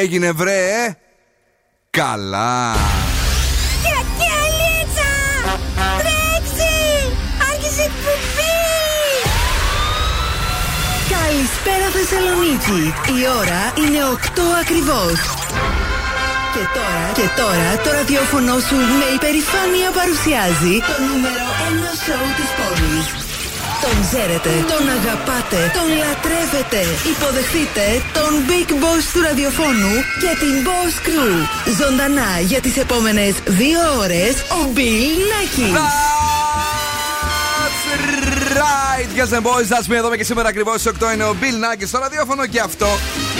έγινε βρε Καλά. Κακιαλίτσα Τρέξει Άρχισε εκπομπή. Καλησπέρα Θεσσαλονίκη. Η ώρα είναι 8 ακριβώς και τώρα, και τώρα το ραδιόφωνο σου με υπερηφάνεια παρουσιάζει το νούμερο 1 σοου της πόλης. Τον ξέρετε, τον αγαπάτε, τον λατρεύετε. Υποδεχτείτε τον Big Boss του ραδιοφώνου και την Boss Crew. Ζωντανά για τις επόμενες δύο ώρες ο Bill Nackis. That's right, yes and boys, that's me εδώ και σήμερα ακριβώς στις 8 είναι ο Bill Nackis στο ραδιόφωνο και αυτό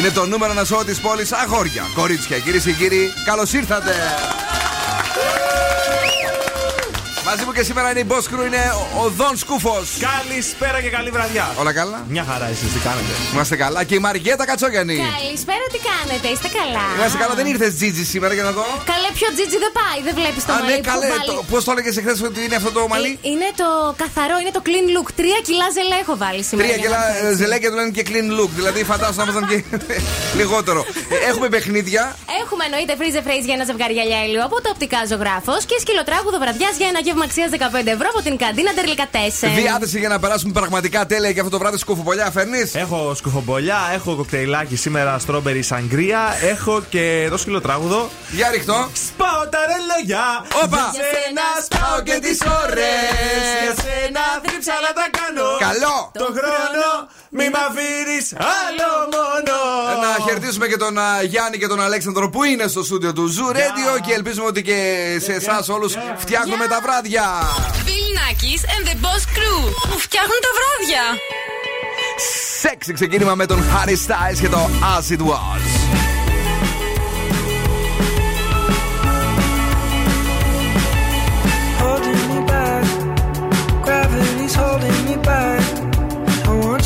είναι το νούμερο ένα σώμα της πόλης Αγόρια. Κορίτσια, κυρίες και κύριοι, καλώς ήρθατε! Μαζί μου και σήμερα είναι η Boss Crew, είναι ο Δον Σκούφος. Καλησπέρα και καλή βραδιά. Όλα καλά; Μια χαρά, εσείς τι κάνετε; Είμαστε καλά. Και η Μαριέτα Κατσόγιανη. Καλησπέρα, τι κάνετε, είστε καλά; Είμαστε καλά, δεν ήρθες Τζίτζι σήμερα για να δω. Καλέ, πιο τζίτζι δεν πάει, δεν βλέπεις το Α, μαλλί. ναι, που καλέ. βάλει; Πώς το έλεγες χθε ότι είναι αυτό το μαλλί; Ε, Είναι το καθαρό, είναι το clean look. Τρία κιλά ζελέ έχω βάλει σήμερα. Τρία για κιλά να ξέρεις. ζελέκια του λένε και clean look. Δηλαδή φαντάζομαι να ήμασταν και λιγότερο. Ε, Έχουμε παιχνίδια. Έχουμε εννοείται freeze phrase για ένα ζευγάρι γυαλιά ήλιο από το οπτικά ζωγράφος και σκυλοτράγουδο βραδιάς για ένα γεύμα αξία 15 ευρώ από την καντίνα Τερλικατέσεν. Διάθεση για να περάσουμε πραγματικά τέλεια και αυτό το βράδυ σκουφοπολιά φέρνει. Έχω σκουφομπολιά, έχω κοκτέιλάκι σήμερα στρόμπερι σαγκρία, έχω και το σκυλοτράγουδο. Για ρίχτω. Σπάω τα ρελόγια! Όπα! Για σένα σπάω και τις ώρες! Για σένα θρύψα να τα κάνω! Καλό! Το χρόνο μη μ' αφήνεις άλλο μόνο! Να χαιρετήσουμε και τον α, Γιάννη και τον Αλέξανδρο που είναι στο στούντιο του Zoo Radio και ελπίζουμε ότι και σε εσάς όλους φτιάχνουμε τα βράδια. Bill Nackis and the Boss Crew που φτιάχνουν τα βράδια. Σεξι ξεκίνημα με τον Harry Styles και το As It Was.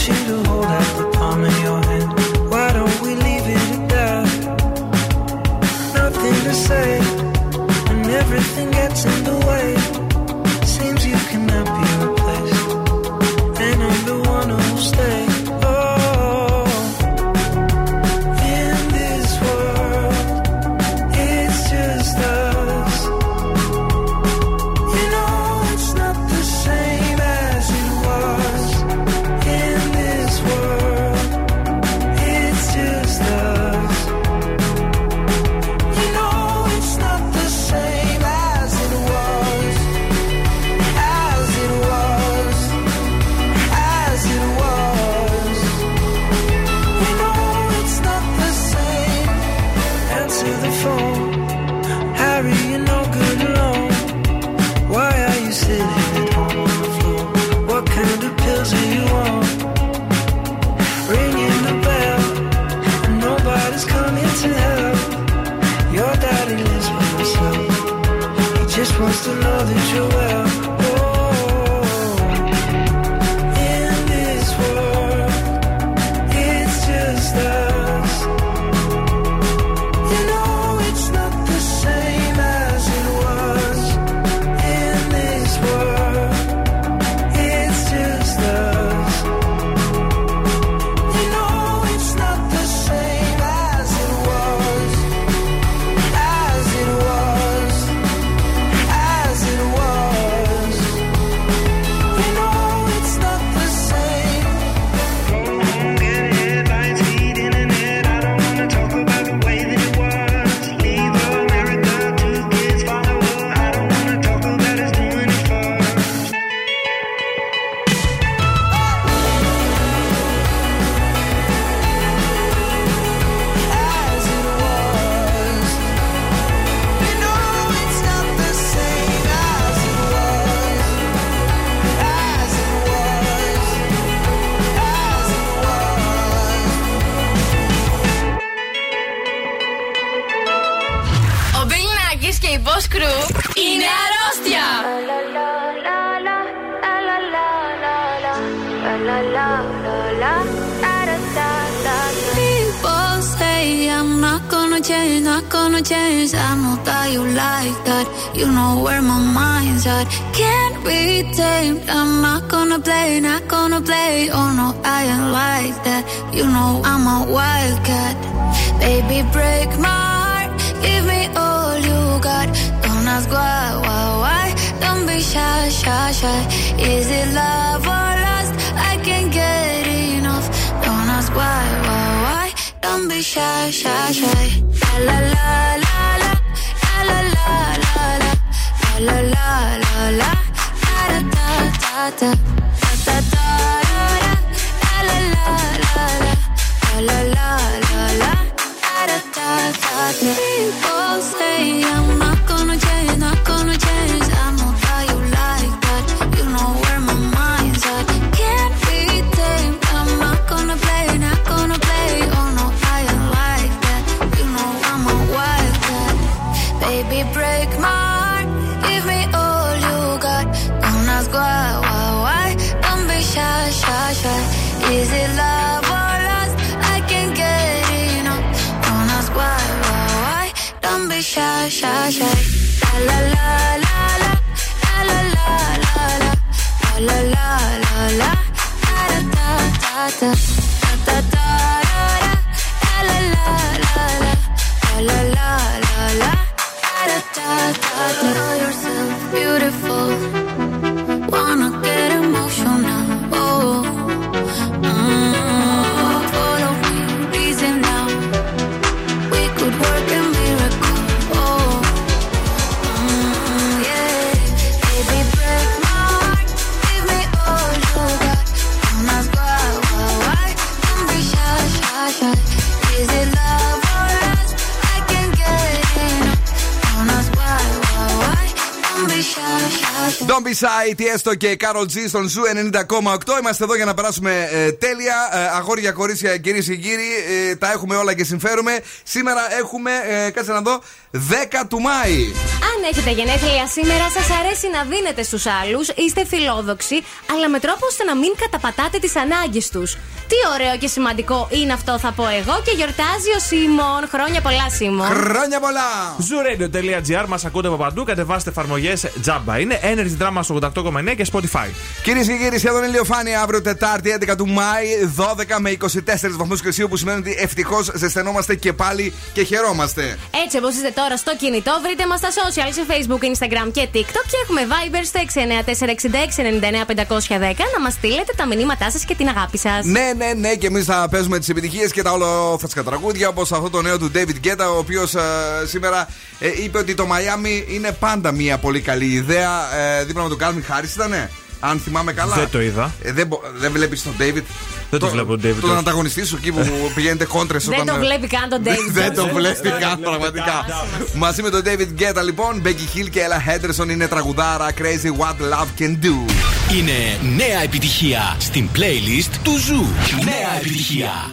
You. to be shy, Tiësto και Karol G στον Zoo 90,8. Είμαστε εδώ για να περάσουμε ε, τέλεια. Ε, αγόρια, κορίτσια, κυρίες και κύριοι, ε, τα έχουμε όλα και συμφέρουμε. Σήμερα έχουμε, ε, κάτσε να δω, 10 του Μάη. Αν έχετε γενέθλια σήμερα, σας αρέσει να δίνετε στους άλλους, είστε φιλόδοξοι, αλλά με τρόπο ώστε να μην καταπατάτε τις ανάγκες τους. Τι ωραίο και σημαντικό είναι αυτό, θα πω εγώ, και γιορτάζει ο Σίμων. Χρόνια πολλά, Σίμων. Χρόνια πολλά! Zooradio.gr μας ακούτε από παντού. Κατεβάστε εφαρμογές τζάμπα. Είναι Energy Drama στο 88,9 και Spotify. Κυρίες και κύριοι, σχεδόν ηλιοφάνεια αύριο Τετάρτη 11 του Μάη, 12 με 24 βαθμούς Κελσίου, που σημαίνει ότι ευτυχώς ζεσθενόμαστε και πάλι και χαιρόμαστε. Έτσι, όπως είστε τώρα στο κινητό, βρείτε μας στα social σε Facebook, Instagram και TikTok και έχουμε Viber στο 6946699510 να μας στείλετε τα μηνύματά σας και την αγάπη σας. Ναι, ναι, ναι, και εμείς θα παίζουμε τις επιτυχίες και τα ολόφασκα τραγούδια όπως αυτό το νέο του David Guetta, ο οποίος σήμερα ε, είπε ότι το Miami είναι πάντα μια πολύ καλή ιδέα. Ε, δίπλα με τον Calvin Harris ήτανε; Αν θυμάμαι καλά. Δεν το είδα. Ε, δεν, μπο- δεν βλέπεις τον David; Δεν το βλέπω τον David, Τον όχι. ανταγωνιστή σου εκεί που πηγαίνετε κόντρα Δεν το βλέπει καν τον David. Δεν το Johnson. βλέπει καν πραγματικά. Μαζί με τον David Guetta λοιπόν, Becky Hill και Ella Henderson είναι τραγουδάρα Crazy What Love Can Do. Είναι νέα επιτυχία στην playlist του Zoo. Νέα επιτυχία.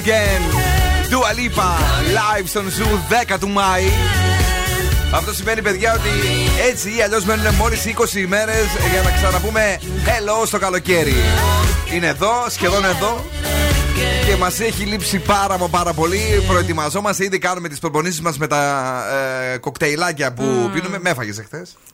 Again. Dua live στον Zoo 10 του Μάη. Αυτό σημαίνει, παιδιά, ότι έτσι ή αλλιώς μένουν μόλις 20 ημέρες για να ξαναπούμε Hello στο καλοκαίρι. Είναι εδώ, σχεδόν εδώ. Και μας έχει λείψει πάρα, πάρα πολύ. Προετοιμαζόμαστε, ήδη κάνουμε τις προπονήσεις μας με τα ε, κοκτέιλάκια που πίνουμε. Με έφαγες.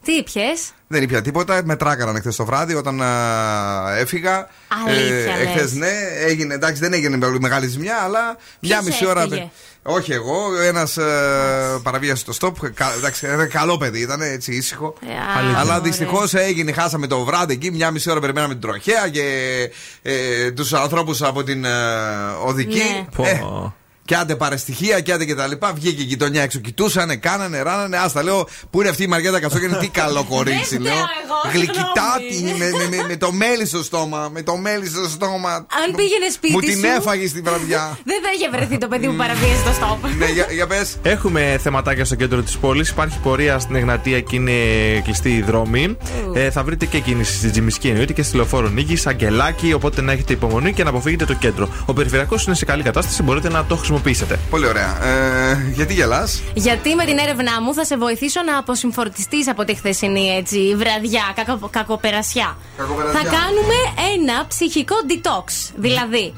Τι πιες; Δεν ήπια τίποτα. Με τράκαραν εχθέ το βράδυ όταν α, έφυγα. Αλήθεια, εχθές, λες. ναι, έγινε. Εντάξει, δεν έγινε πολύ μεγάλη ζημιά, αλλά μια μισή ώρα. έφυγε; Όχι εγώ, ένας ε, παραβίασε το stop. Κα, εντάξει, ένα καλό παιδί ήταν, έτσι ήσυχο. Ε, Αλήθεια. Αλλά ωραία. δυστυχώς έγινε, χάσαμε το βράδυ εκεί. Μια μισή ώρα περιμέναμε την τροχέα και ε, τους ανθρώπους από την ε, οδική. Ναι. Πω. Ε, και άντε παρεστοιχεία και άντε και τα λοιπά. Βγήκε η γειτονιά έξω. Κοιτούσανε, κάνανε, ράνανε. Άστα λέω, πού είναι αυτή η Μαριέτα Κασόγεννη, τι καλό κορίτσι, Δεν λέω. φταίω εγώ, Γλυκυτάτη, συγγνώμη. με, με, με, με το μέλι στο στόμα. Με το μέλι στο στόμα. Αν πήγαινε σπίτι Μου την σου, έφαγες στην βραδιά. Δεν θα είχε βρεθεί το παιδί που παραβίασε το stop. ναι, για, για πες. Έχουμε θεματάκια στο κέντρο της πόλης. Υπάρχει πορεία στην Εγνατία και είναι κλειστή η δρόμη. Ε, θα βρείτε και κίνηση στη Τζιμισκή εννοείται και στη λεωφόρο Νίκης, Αγγελάκι. Οπότε να έχετε υπομονή και να αποφύγετε το κέντρο. Ο περιφερειακός είναι σε καλή κατάσταση, μπορείτε να το χρησιμοποιήσετε. Πολύ ωραία. Ε, γιατί γελάς; Γιατί με την έρευνά μου θα σε βοηθήσω να αποσυμφορτιστείς από τη χθεσινή έτσι, βραδιά, κακο, κακοπερασιά. Κακοπερασιά. Θα κάνουμε ένα ψυχικό detox. Δηλαδή.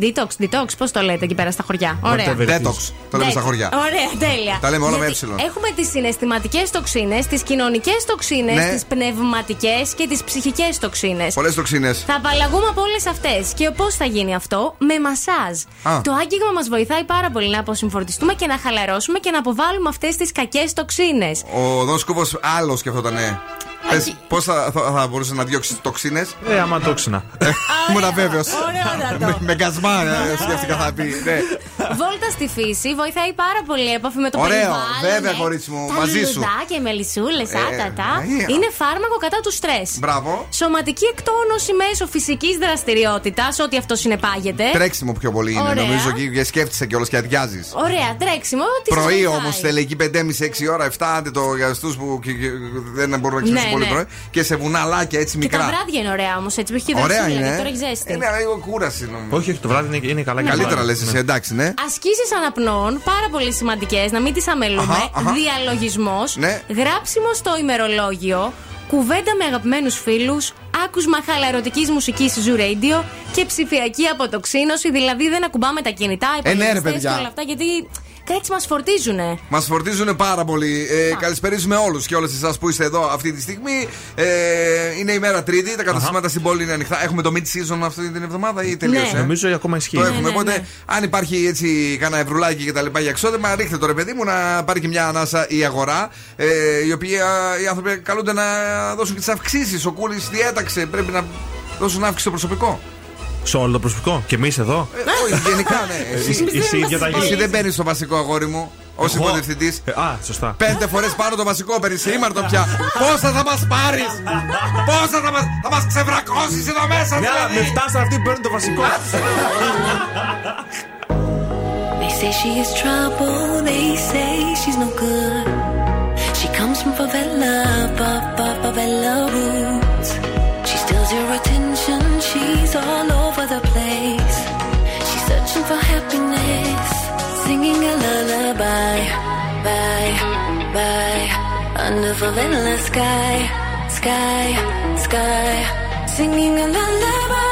Detox, detox, πώς το λέτε εκεί πέρα στα χωριά; Ωραία. Whatever. Detox. Το λέμε στα Ναι. χωριά. Ωραία, τέλεια. Τα λέμε όλα με Γιατί ε. Έχουμε τις συναισθηματικές τοξίνες, τις κοινωνικές τοξίνες, Ναι. τις πνευματικές και τις ψυχικές τοξίνες. Πολλές τοξίνες. Θα απαλλαγούμε από όλες αυτές. Και πώς θα γίνει αυτό, με μασάζ. Α. Το άγγιγμα μας βοηθάει πάρα πολύ να αποσυμφορτιστούμε και να χαλαρώσουμε και να αποβάλουμε αυτές τις κακές τοξίνες. Ο Δόν Σκούβο άλλος σκεφτότανε. Πες, πώς θα, θα, θα μπορούσες να διώξεις τοξίνες; Ε, άμα τόξινα. Ήμουν βέβαιος. Ωραιότατο. με, με γκασμά ε, σκέφτηκα θα πει. Ναι. Βόλτα στη φύση βοηθάει πάρα πολύ η επαφή με το Ωραίο, περιβάλλον. βέβαια, ναι. κορίτσι μου, Τα μαζί σου. λουλουδάκια, οι μελισσούλες, Ε, άτατα. ε, Είναι φάρμακο κατά του στρες. Μπράβο. Σωματική εκτόνωση μέσω φυσικής δραστηριότητας, ό,τι αυτό συνεπάγεται. Τρέξιμο πιο πολύ είναι, Ωραία. νομίζω και, και σκέφτεσαι κιόλας και αδειάζεις. Ωραία, τρέξιμο. Τι σας Πρωί βοηθάει. όμως τελική 5,5-6 ώρα, 7 άντε το για αυτού που και- και δεν μπορούν να ξυπνήσουν Ναι, πολύ ναι. πρωί. Και σε βουναλάκια έτσι Και τα μικρά. βράδια είναι ωραία όμως, έτσι που έχει και Ωραία δροσούλα, είναι. γιατί ε. τώρα έχει ζέστη. Είναι λίγο κούραση νομίζω. όχι, όχι, το βράδυ είναι, είναι καλά και το Καλύτερα λες βράδυ. εσύ, εντάξει, ναι. Ασκήσεις αναπνών, πάρα πολύ σημαντικές, να μην τις αμελούμε. Αχα, αχα. Διαλογισμός, Ναι. γράψιμο στο ημερολόγιο, κουβέντα με αγαπημένους φίλους, άκουσμα χαλαρωτική μουσικής Zoo Radio και ψηφιακή αποτοξίνωση. Δηλαδή δεν ακουμπάμε τα κινητά, Ε, ναι, ρε, υπολογιστές παιδιά. και όλα αυτά, γιατί έτσι μας φορτίζουνε. Μας φορτίζουν πάρα πολύ. Ε, καλησπέριζουμε όλους και όλες εσάς που είστε εδώ αυτή τη στιγμή. Ε, είναι η μέρα Τρίτη, τα καταστήματα στην πόλη είναι ανοιχτά. Έχουμε το mid season αυτή την εβδομάδα ή τελείωσε; Ναι. Νομίζω ακόμα ισχύει. Το έχουμε. ναι, Οπότε, ναι. αν υπάρχει έτσι κανένα ευρουλάκι και τα λοιπά για εξόδεμα, ρίχτε το ρε παιδί μου να πάρει και μια ανάσα η αγορά. Ε, η οποία οι άνθρωποι καλούνται να δώσουν και τις αυξήσεις. Ο Κούλης διέταξε. Πρέπει να δώσουν αύξηση στο προσωπικό. Σε όλο το προσωπικό. Και εμείς εδώ. Ε, όχι, γενικά ναι. Εσύ, Εσύ- Εσύ για τα εσύ γη. δεν μπαίνει στο βασικό αγόρι μου ως Εγώ- υποδιευθυντής. Ε, Α, σωστά. Πέντε φορές πάνω το βασικό παίρνεις. Ήμαρτο πια. Πόσα θα μας πάρεις! Πόσα θα μα θα μας ξεβρακώσεις εδώ μέσα, Ναι, αλλά με δηλαδή! φτάσαν αυτοί που παίρνουν το βασικό. They say she is trouble, they say she's no good. From favela, fa, fa, favela roots. She steals your attention, she's all over the place. She's searching for happiness, singing a lullaby, bye, bye, under favela sky, sky, sky, singing a lullaby,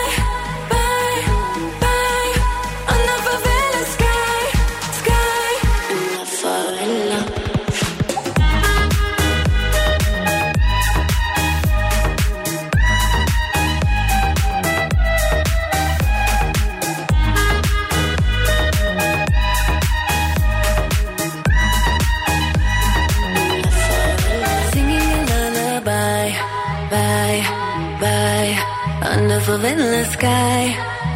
of endless sky,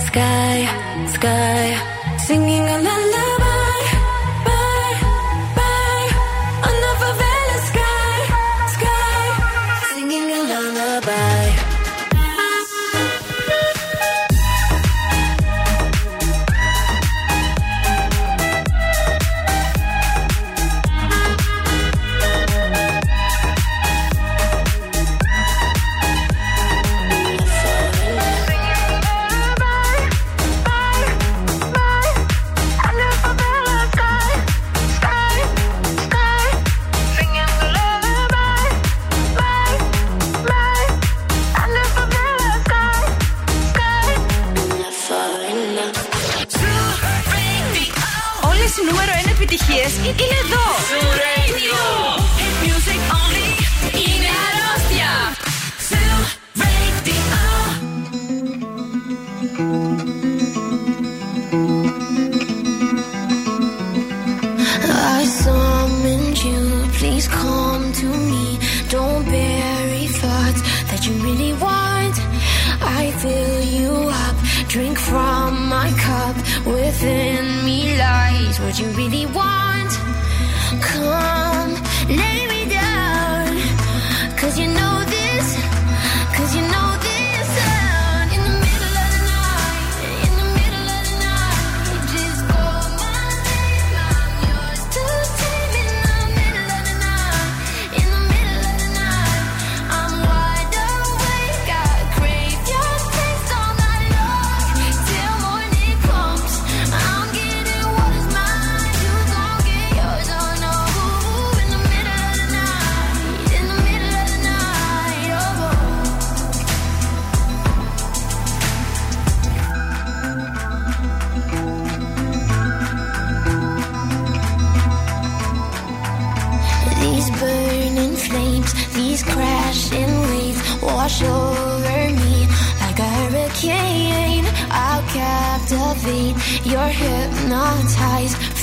sky, sky, singing along. what you really want. Come, let me.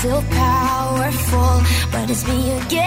feel powerful, but it's me again.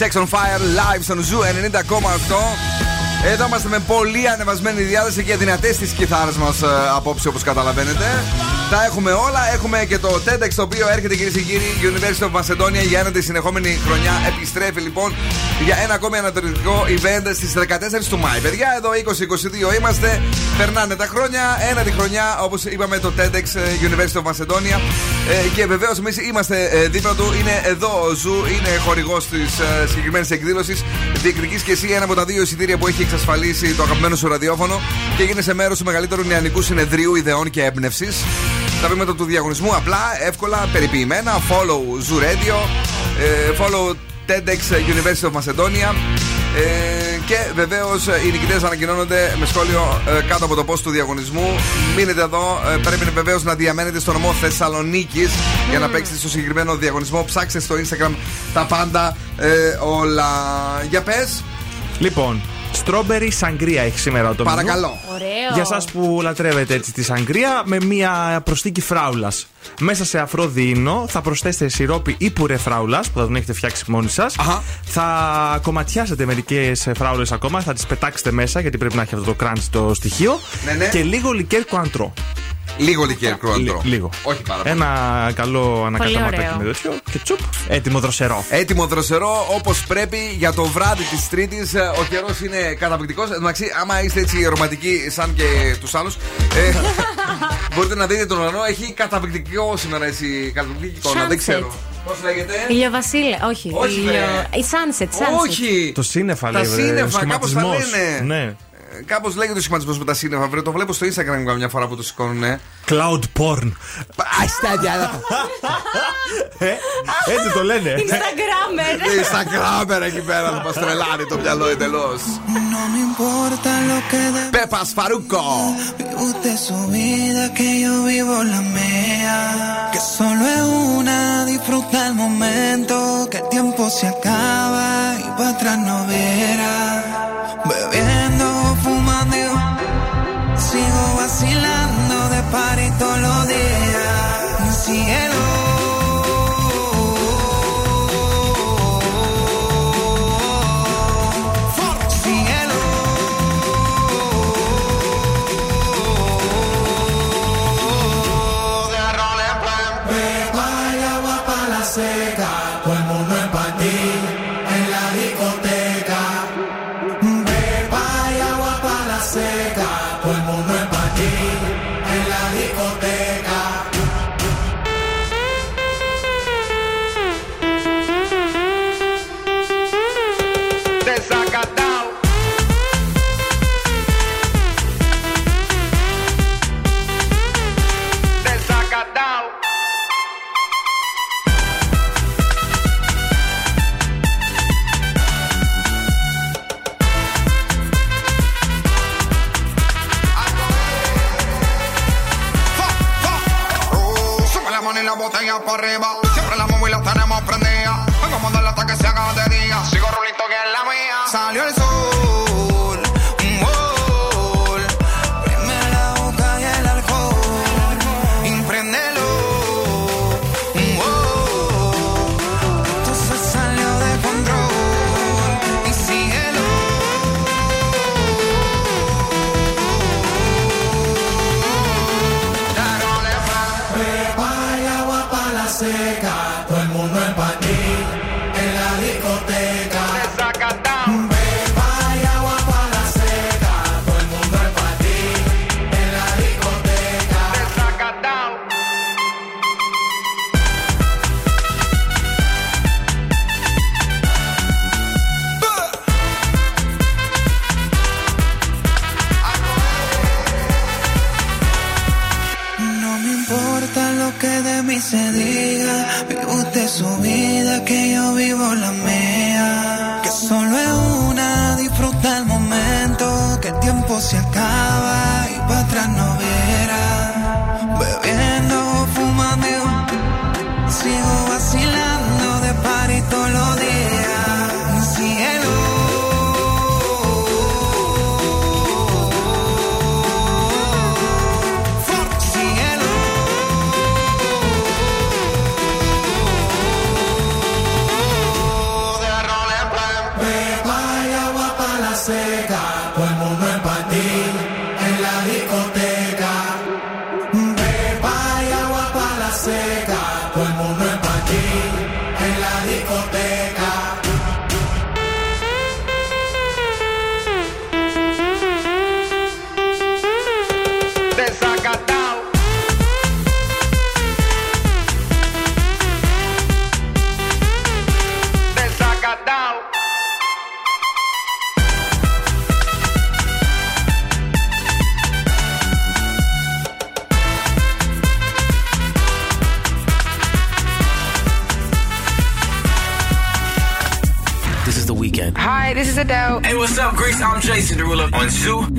Sex on Fire live στον Zoo 90,8. Εδώ είμαστε με πολύ ανεβασμένη διάθεση και δυνατές τι κιθάρες μας απόψε όπως καταλαβαίνετε. Τα έχουμε όλα. Έχουμε και το TEDx το οποίο έρχεται κυρίες και κύριοι. University of Macedonia για ένατη συνεχόμενη χρονιά. Επιστρέφει λοιπόν για ένα ακόμη ανατολικό event στις 14 του Μάη. Παιδιά, εδώ 2022 είμαστε. Περνάνε τα χρόνια. Ένατη χρονιά όπως είπαμε το TEDx University of Macedonia. Ε, και βεβαίως εμείς είμαστε ε, δίπλα του. Είναι εδώ ο Zoo, είναι χορηγός της ε, συγκεκριμένης εκδήλωσης. Διεκδίκησε και εσύ ένα από τα δύο εισιτήρια που έχει εξασφαλίσει το αγαπημένο σου ραδιόφωνο και γίνεσαι μέρος του μεγαλύτερου νεανικού συνεδρίου ιδεών και έμπνευσης. Τα βήματα του διαγωνισμού απλά, εύκολα, περιποιημένα. Follow Zoo Radio, ε, follow TEDx University of Macedonia. Ε, και βεβαίως οι νικητές ανακοινώνονται με σχόλιο ε, κάτω από το post του διαγωνισμού. Μείνετε εδώ. Ε, πρέπει βεβαίως να διαμένετε στο νομό Θεσσαλονίκης για να παίξετε στο συγκεκριμένο διαγωνισμό. Ψάξτε στο Instagram τα πάντα ε, όλα. Για πες. Λοιπόν, Strawberry Sangria έχει σήμερα το μενού. Παρακαλώ. Ωραίο. Για εσά που λατρεύετε έτσι τη σαγκρία με μια προστίκη φράουλας. Μέσα σε αφρό δίνο θα προσθέσετε σιρόπι ή πουρέ φράουλας που θα τον έχετε φτιάξει μόνοι σας. Αχα. Θα κομματιάσετε μερικές φράουλες ακόμα, θα τις πετάξετε μέσα γιατί πρέπει να έχει αυτό το crunch το στοιχείο. Ναι, ναι. Και λίγο λικέρ κουαντρό. Λίγο λικέρ κρουαντρό. Λι- λίγο. Όχι πάρα πολύ. Ένα καλό ανακαταματάκι ωραίο. με τέτοιο και τσουπ. Έτοιμο δροσερό. Έτοιμο δροσερό όπως πρέπει για το βράδυ της Τρίτης. Ο καιρός είναι καταπληκτικός. Εντάξει, άμα είστε έτσι ρομαντικοί σαν και τους άλλους, ε, μπορείτε να δείτε τον ουρανό. Έχει καταπληκτικό σήμερα έτσι. Καταπληκτική εικόνα. Δεν Sunset. ξέρω. Πώς λέγεται; Ηλιοβασίλε, όχι. Όχι, ηλιο... ρε. Η Sunset, Sunset. Όχι! Το σύννεφα Τα λέει. βρε, σύννεφα, κάπως τα σχηματισμός. λένε. Ναι. Κάπω λέγεται ο σχηματισμό με τα σύννεφα. Βρε, το βλέπω στο Instagram καμιά φορά που το σηκώνουν. Cloud porn. Αστάδια. Ε, έτσι το λένε. Instagrammer. Instagram εκεί πέρα θα μα τρελάνει το μυαλό εντελώ. No me importa lo que de Πέπα Φαρούκο. Vive usted su vida, que yo vivo la mía. Que solo es una, disfruta el momento. Que el tiempo se acaba y para atrás no verá. Bebiendo, fumando, sigo vacilando de party todos los días. Cielo.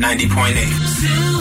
90.8.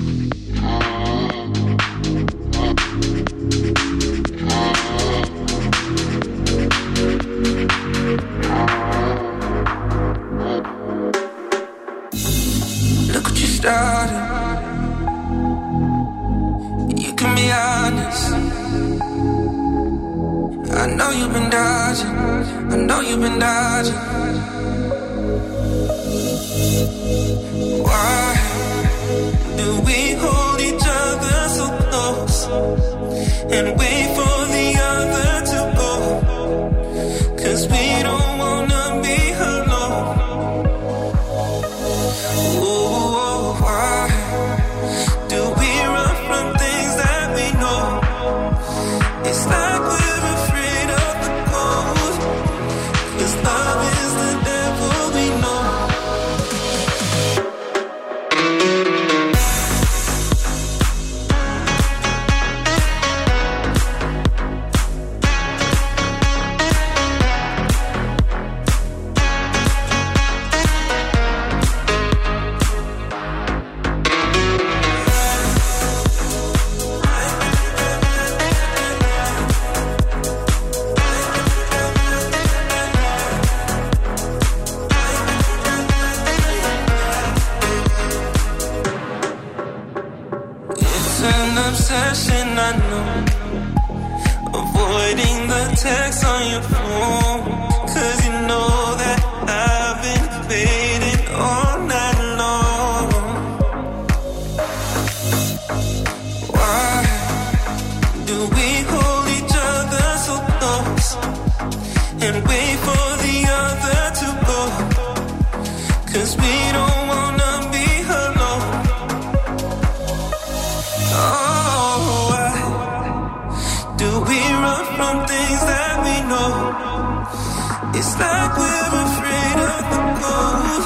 It's like we're afraid of the cold.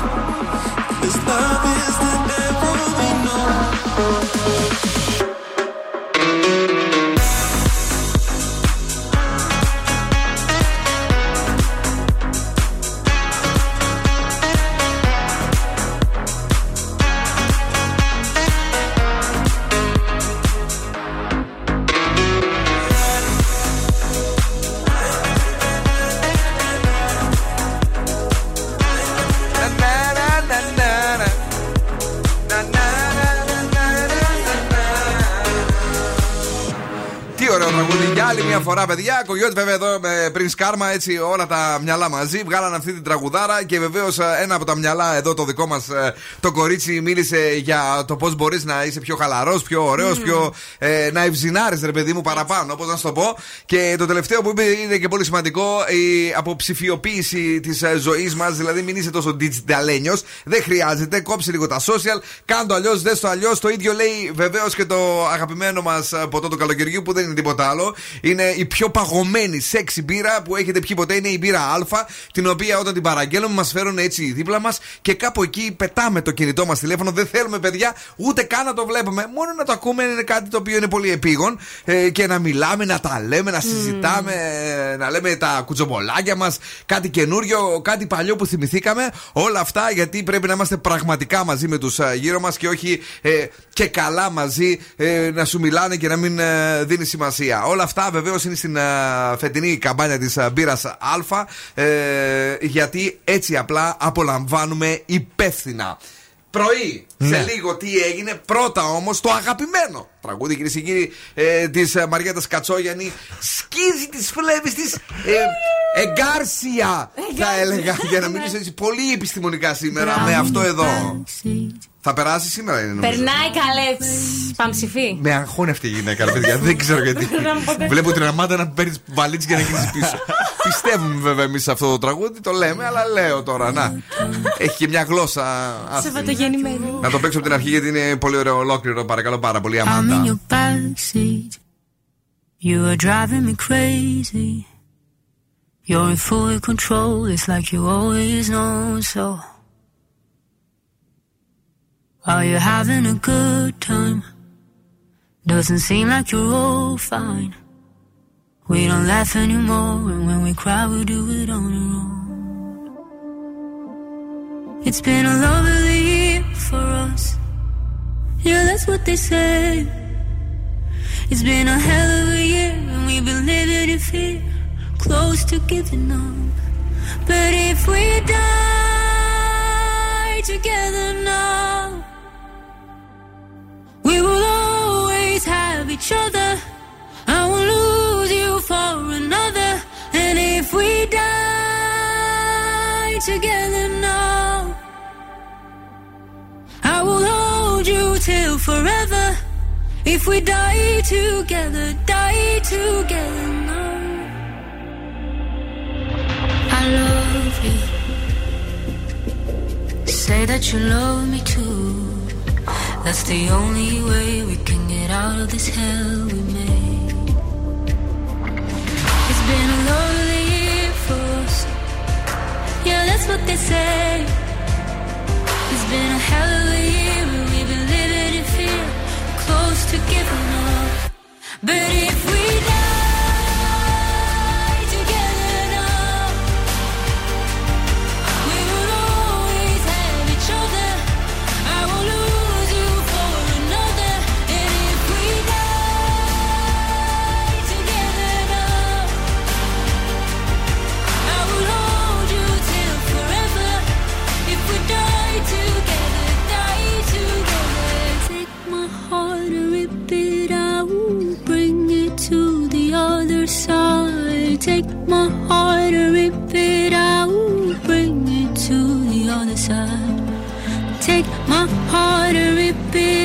Cause love is παιδιά. Κογιώτη, βέβαια, εδώ με πριν σκάρμα, έτσι όλα τα μυαλά μαζί. Βγάλαν αυτή την τραγουδάρα και βεβαίως ένα από τα μυαλά εδώ, το δικό μας το κορίτσι, μίλησε για το πώς μπορείς να είσαι πιο χαλαρός, πιο ωραίος, πιο. Ε, να ευζινάρει, ρε παιδί μου, παραπάνω, όπως να σου το πω. Και το τελευταίο που είπε είναι και πολύ σημαντικό, η αποψηφιοποίηση της ζωής μας. Δηλαδή, μην είσαι τόσο digitalenio. Δεν χρειάζεται. Κόψε λίγο τα social. Κάντο αλλιώς, δες το αλλιώς. Το ίδιο λέει βεβαίως και το αγαπημένο μας ποτό του καλοκαιριού που δεν είναι τίποτα άλλο. Είναι η πιο παγωμένη σεξι μπύρα που έχετε πιει ποτέ. Είναι η μπύρα Α, την οποία όταν την παραγγέλνουμε μας φέρουν έτσι δίπλα μας και κάπου εκεί πετάμε το κινητό μας τηλέφωνο. Δεν θέλουμε, παιδιά, ούτε καν να το βλέπουμε. Μόνο να το ακούμε είναι κάτι το οποίο είναι πολύ επίγον ε, και να μιλάμε, να τα λέμε, να συζητάμε, ε, να λέμε τα κουτσομπολάκια μας, κάτι καινούριο, κάτι παλιό που θυμηθήκαμε. Όλα αυτά γιατί πρέπει να είμαστε πραγματικά μαζί με τους γύρω μας και όχι ε, και καλά μαζί ε, να σου μιλάνε και να μην ε, δίνει σημασία. Όλα αυτά βεβαίως είναι στην ε, φετινή καμπάνια της μπύρας Α, ε, γιατί έτσι απλά απολαμβάνουμε υπεύθυνα. Πρωί, σε Ναι. λίγο τι έγινε. Πρώτα όμως το αγαπημένο τραγούδι, κυρίες και κύριοι, ε, της Μαριέτας Κατσόγιανη. Σκίζει τις φλέβες της. Ε, εγκάρσια, θα έλεγα. Για να μιλήσω έτσι πολύ επιστημονικά σήμερα με αυτό εδώ. Θα περάσει σήμερα, είναι νομίζω. Περνάει καλέ. Παμψηφί. Με αγχώνει αυτή η γυναίκα, ρε παιδιά. Δεν ξέρω γιατί. Βλέπω την Αμάντα να παίρνεις βαλίτσε και να γυρίσει πίσω. Πιστεύουμε βέβαια εμείς σε αυτό το τραγούδι, το λέμε, αλλά λέω τώρα. Να. Έχει και μια γλώσσα. άσχημη. Σαββατογεννημένη. Να το παίξω από την αρχή γιατί είναι πολύ ωραίο ολόκληρο. Παρακαλώ πάρα πολύ, I'm in Αμάντα. your backseat. You are driving me crazy. You're in full control. It's like you always know so. Are you having a good time? Doesn't seem like you're all fine. We don't laugh anymore, and when we cry, we do it on our own. It's been a lovely year for us. Yeah, that's what they say. It's been a hell of a year, and we've been living in fear, close to giving up. But if we die together now, each other. I won't lose you for another. And if we die together now, I will hold you till forever. If we die together, die together now. I love you. Say that you love me too. That's the only way we can get out of this hell we made. It's been a lonely year for us. Yeah, that's what they say. It's been a hell of a year, and we've been living in fear, close to giving up. But be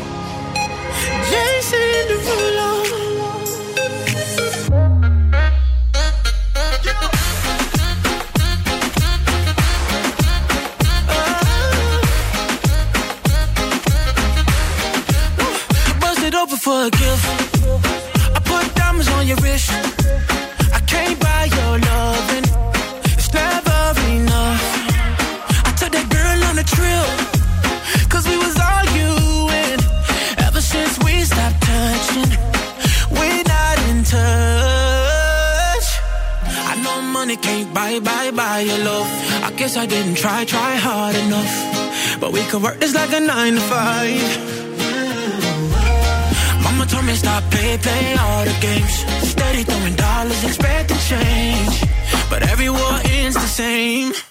We could work this like a nine to five. Mama told me stop, play, play all the games. Steady throwing dollars, expecting change. But every war ends the same.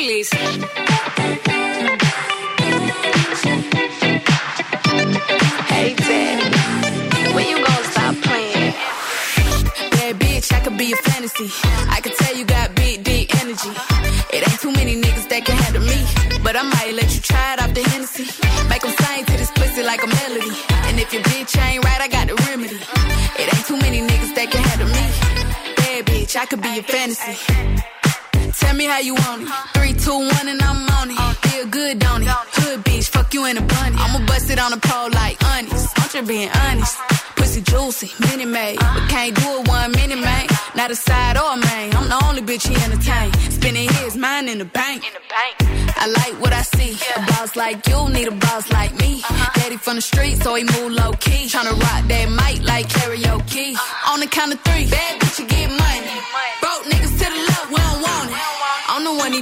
πόλης. Hey, Dad, when you gonna stop playing? Bad bitch, I could be a fantasy. I could tell you got big, deep energy. It ain't too many niggas that can handle me. But I might let you try it off the Hennessy. Make 'em sing to this pussy like a melody. And if your bitch ain't right, I got the remedy. It ain't too many niggas that can handle me. Bad bitch, I could be a fantasy. Tell me how you want it. Two, one, and I'm on it. Feel good, don't it? Hood bitch, fuck you in a bunny. I'ma bust it on the pole like honest. I'm just being honest. Pussy juicy, mini made. But can't do it one minute, man. Not a side or a main. I'm the only bitch he entertain. Spending his mind in the bank. I like what I see. A boss like you need a boss like me. Uh-huh. Daddy from the street, so he move low key. Tryna rock that mic like karaoke. Uh-huh. On the count of three, bad bitch, you get money.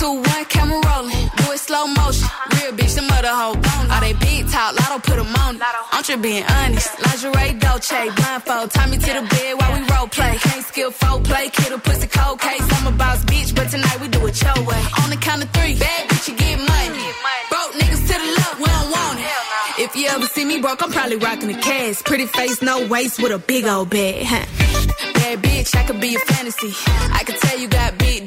Two, one, camera rolling. Do it slow motion. Real bitch, the mother hoe. All they big talk, lotto put 'em on it. I'm just being honest. Lingerie, Dolce, blindfold. Tie me to the bed while we role play. Can't skill folk play, kid a pussy cold case. I'm a boss bitch, but tonight we do it your way. On the count of three, bad bitch, you get money. Broke niggas to the left, we don't want it. If you ever see me broke, I'm probably rocking a cash. Pretty face, no waist, with a big old bag. Huh? Bad bitch, I could be a fantasy. I could tell you got big,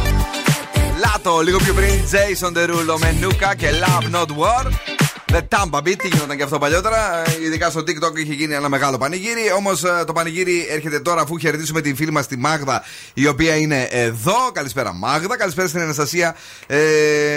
Λάτο, λίγο πιο πριν Jason Derulo με Νούκα και Love Not War. The Tampa Beat, τι γινόταν και αυτό παλιότερα. Ε, Ειδικά στο TikTok είχε γίνει ένα μεγάλο πανηγύρι. Όμως το πανηγύρι έρχεται τώρα αφού χαιρετήσουμε την φίλη μας τη Μάγδα, η οποία είναι εδώ. Καλησπέρα, Μάγδα. Καλησπέρα στην Αναστασία. Ε,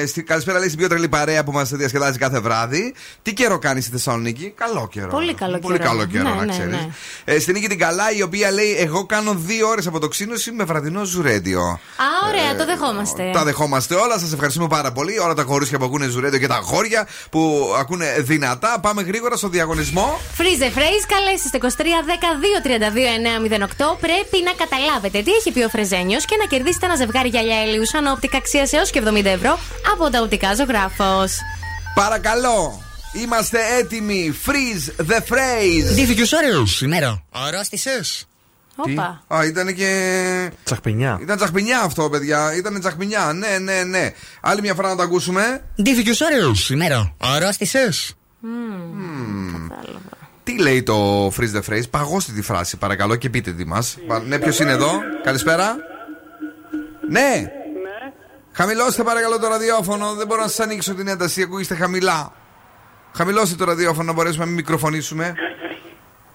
στη, καλησπέρα, λέει, στην πιο τρελή παρέα που μας διασκεδάζει κάθε βράδυ. Τι καιρό κάνει στη Θεσσαλονίκη, Καλό καιρό. Πολύ καλό Πολύ καιρό. καλό καιρό, Ναι, να ναι, ξέρεις. ναι. Ε, στην Νίκη την Καλά, η οποία λέει: Εγώ κάνω δύο ώρες αποτοξίνωση με βραδινό ζουρέντιο. Α, ωραία, το δεχόμαστε. Τα δεχόμαστε όλα. Σας ευχαριστούμε πάρα πολύ. Όλα τα κορίτσια που ακούνε ζουρέντιο και τα αγόρια που ακούνε δυνατά. Πάμε γρήγορα στο διαγωνισμό. Freeze the phrase, καλέστε στο 23 10 2 32 908. Πρέπει να καταλάβετε τι έχει πει ο Φρεζένιος και να κερδίσετε ένα ζευγάρι γυαλιά ηλίου σαν όπτικα αξίας έως και 70 ευρώ από τα οπτικά ζωγράφος. Παρακαλώ. Είμαστε έτοιμοι. Freeze the phrase. Ντύθηκε ωραίος σήμερα. Αρρώστησε. Όπα. Α, ήταν και. Τσαχπινιά. Ήταν τσαχπινιά αυτό, παιδιά. Ήταν τσαχπινιά. Ναι, ναι, ναι. Άλλη μια φορά να το ακούσουμε. Ντύθηκε ωραίο σήμερα. Αρρώστησες. Τι λέει το freeze the phrase; Παγώστε τη φράση, παρακαλώ, και πείτε τη μας. Ναι, ποιος είναι εδώ; Καλησπέρα. Ναι. Χαμηλώστε παρακαλώ το ραδιόφωνο. Δεν μπορώ να σας ανοίξω την ένταση. Ακούγεστε χαμηλά. Χαμηλώστε το ραδιόφωνο να μπορέσουμε να μην μικροφωνήσουμε.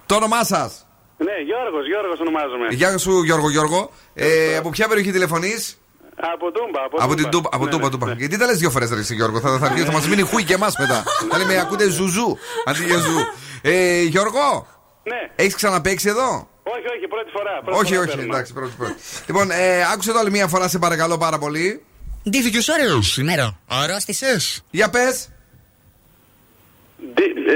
Το όνομά σας. Ναι, Γιώργος, Γιώργος ονομάζομαι. Γεια σου, Γιώργο Γιώργο. Ε, από ποια περιοχή τηλεφωνείς, Από Τούμπα. Από, Από την Τούμπα. Από Ναι, Τούμπα, ναι, Τούμπα. ναι. Γιατί τα λες δύο φορές, Ρε εσύ, Γιώργο. Θα, θα, θα, θα μας μείνει χούι και εμάς μετά. Θα λέμε ακούτε ζουζού αντί για ζου. Ε, Γιώργο, Ναι. έχεις ξαναπέξει εδώ; Όχι, όχι, πρώτη φορά. Πρώτη Όχι, φορά όχι, παίρνω. εντάξει, πρώτη πρώτη. Λοιπόν, ε, άκουσε το άλλη μία φορά, σε παρακαλώ πάρα πολύ. Ντύθηκε ωραίος σήμερα. Αρρώστησε. Για πες. Ντύ- ε,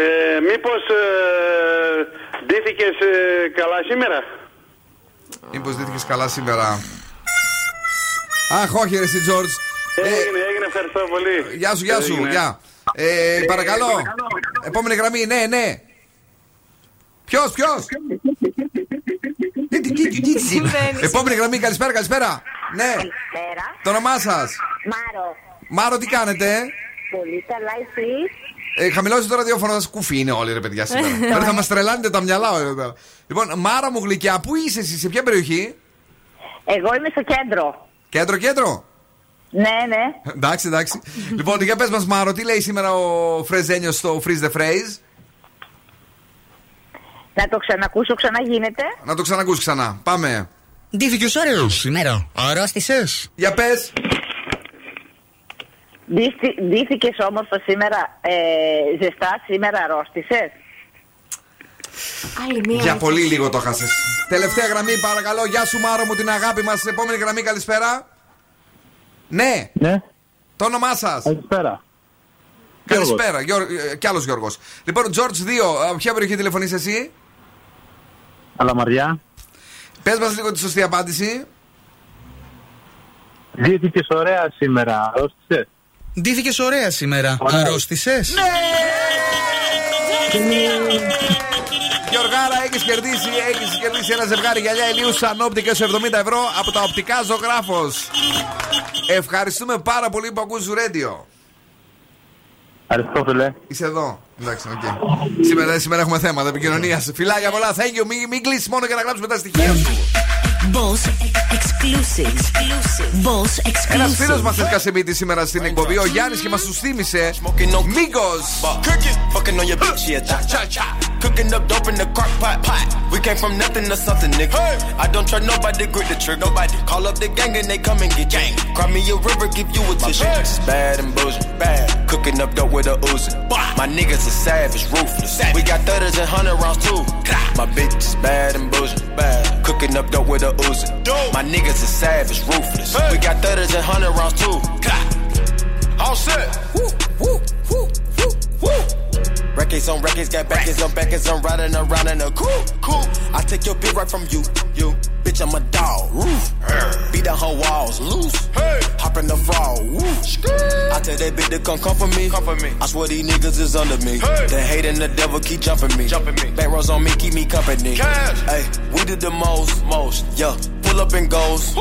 ε, ε, μήπως ε, ντύθηκες ε, καλά σήμερα; Μήπως δίθηκες καλά σήμερα. Αχ, όχι, ρε, εσύ, Τζόρτζ. Έγινε, έγινε, ευχαριστώ πολύ. Γεια σου, γεια σου, Έγινε. γεια. Ε, παρακαλώ. Επόμενη γραμμή, ναι, ναι. Ποιος, ποιος; Επόμενη γραμμή, καλησπέρα, καλησπέρα. Ναι. Το όνομά σας; Μάρο. Μάρο, τι κάνετε; Πολύ καλά, εσύ; Ε, χαμηλώστε το ραδιόφωνο, σας κουφί είναι όλοι ρε παιδιά σήμερα. Τώρα θα μας τρελάνετε τα μυαλά εδώ πέρα. Λοιπόν, Μάρα μου γλυκιά, πού είσαι εσύ, σε ποια περιοχή; Εγώ είμαι στο κέντρο. Κέντρο, κέντρο; Ναι, ναι. εντάξει, εντάξει. λοιπόν, για πες μας, Μάρο, τι λέει σήμερα ο Φρεζένιος στο Freeze the Phrase; Να το ξανακούσω, ξαναγίνεται. Να το ξανακούσει ξανά. Πάμε. Ντύθηκε ωραίο σήμερα. Αρρώστησε. Για πες. Ντύθηκε όμορφο σήμερα, ε, ζεστά σήμερα αρρώστησες; Άλλη μία. Για πολύ λίγο το χάσε. Τελευταία γραμμή, παρακαλώ. Γεια σου, Μάρο μου, την αγάπη μας. Επόμενη γραμμή, καλησπέρα. Ναι. Ναι. Το όνομά σας. Καλησπέρα. Καλησπέρα. Γιώργος. ε, Κι άλλος Γιώργος. Λοιπόν, George 2, από ποια περιοχή τηλεφωνείς εσύ; Αλαμαριά. Πες μας λίγο τη σωστή απάντηση. Ντύθηκες ωραία σήμερα. Αρρώστησες; Ντύθηκες ωραία σήμερα. Αρρώστησες; Γιωργάρα, έχεις κερδίσει, έχεις κερδίσει ένα ζευγάρι γυαλιά ηλίου σαν όπτικα σε 70 ευρώ από τα οπτικά ζωγράφος. Ευχαριστούμε πάρα πολύ που ακούς radio. Ευχαριστώ, φίλε. Είσαι εδώ. Εντάξει, οκ. Σήμερα, σήμερα έχουμε θέματα επικοινωνίας. Φιλάκια πολλά, thank you. Μην, μην κλείσεις μόνο για να γράψουμε τα στοιχεία σου. Boss exclusive. Boss Ένα exclusive. φίλο μα έσκασε μύτη σήμερα στην εκπομπή, ο Γιάννη, και μα του θύμισε. Μίγκο! Cooking, fucking on your bitch, yeah, cha cha cha. Cooking up dope in the crock pot, pot. We came from nothing to something, nigga. I don't trust nobody, grip the trick. Nobody call up the gang and they come and get gang. Cry me a river, give you a tissue. It's bad and bullshit, bad. Cooking up dope with a Uzi. My niggas are savage, ruthless. We got thudders and hundred rounds too. My bitch is bad and bullshit, bad. Cooking up dope with a Uzi. My niggas are savage, ruthless. We got thudders and hundred rounds too. All set. Woo, woo, woo, woo, woo. Records on records, got backers on backers, I'm riding around in a cool, cool. I take your bitch right from you, you. Bitch, I'm a dog, roof. Beat down her walls, loose. Hop in the frog, woo. I tell that bitch to come come for me. Come for me. I swear these niggas is under me. The hate and the devil keep jumping me. Jumping me. Back rows on me, keep me company. Hey, we did the most, most. Yeah, pull up and goes.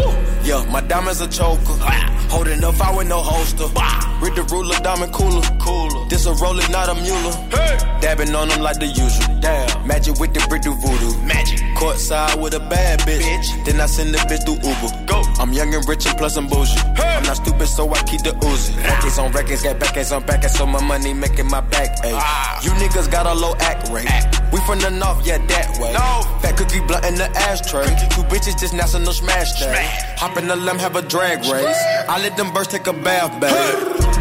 Yeah, my diamonds a choker. Holding up, I with no holster. Read the ruler, diamond cooler. Cooler. This a roller, not a mule. Hey. Dabbing on them like the usual. Damn. Magic with the brick do voodoo. Magic. Courtside with a bad bitch. bitch. Then I send the bitch through Uber. Go. I'm young and rich and plus I'm bougie. Hey. I'm not stupid, so I keep the Uzi. Records on records, got backers on backers, so my money making my back. Ay. Ah. You niggas got a low act rate. Act. We from the north, yeah, that way. No. Fat cookie blunt in the ashtray. Two bitches just national smash day. Hop in the limb, have a drag race. I let them birds take a bath, babe.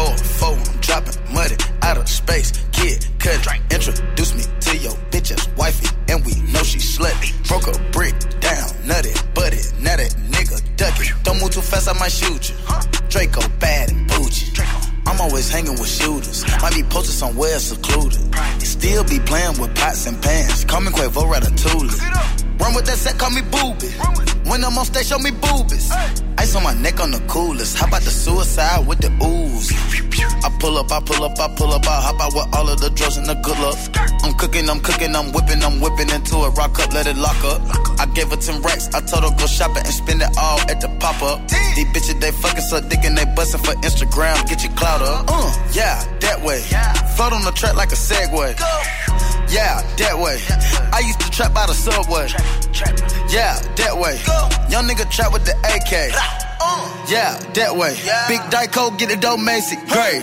Hold, four, I'm dropping money out of space. Kid, cut, introduce me to your bitch's wifey, and we know she slutty. Broke a brick down, nutty, butty, now that nigga duck it. Don't move too fast, I might shoot you. Draco bad and bougie. I'm always hanging with shooters. Might be posted somewhere secluded. Still be playing with pots and pans. Call me Quavo Ratatouille. Run with that set, call me booby. When I'm on stage, show me boobies. Ice on my neck on the coolest. How about the suicide with the ooze? I pull up, I pull up, I pull up, I hop out with all of the drugs and the good luck. I'm cooking, I'm cooking, I'm whipping, I'm whipping into it. Rock up, let it lock up. I gave her 10 racks, I told her go shopping and spend it all at the pop up. These bitches, they fucking so dick and they bustin' for Instagram. Get your clout up. Uh, yeah, that way. Float on the track like a Segway. Yeah, that way. I used to trap by the subway. Yeah, that way. Young nigga trap with the AK. Yeah, that way. Big Dyco, get it dope, Macy. Great.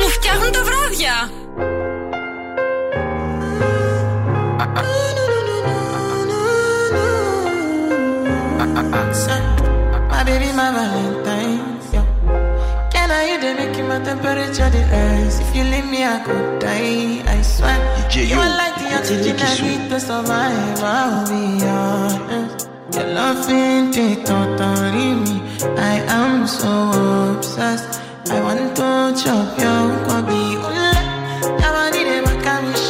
Μου φτιάχνουν τα βράδια. My baby, my Valentine. Yeah. Can I hear the make my temperature the rise? If you leave me, I could die. I swear. you are like the oxygen I need to survive. I'll be honest. Your love ain't it totally me. I am so obsessed. I want to chop your kwabi. Ule, yabani de makamishi.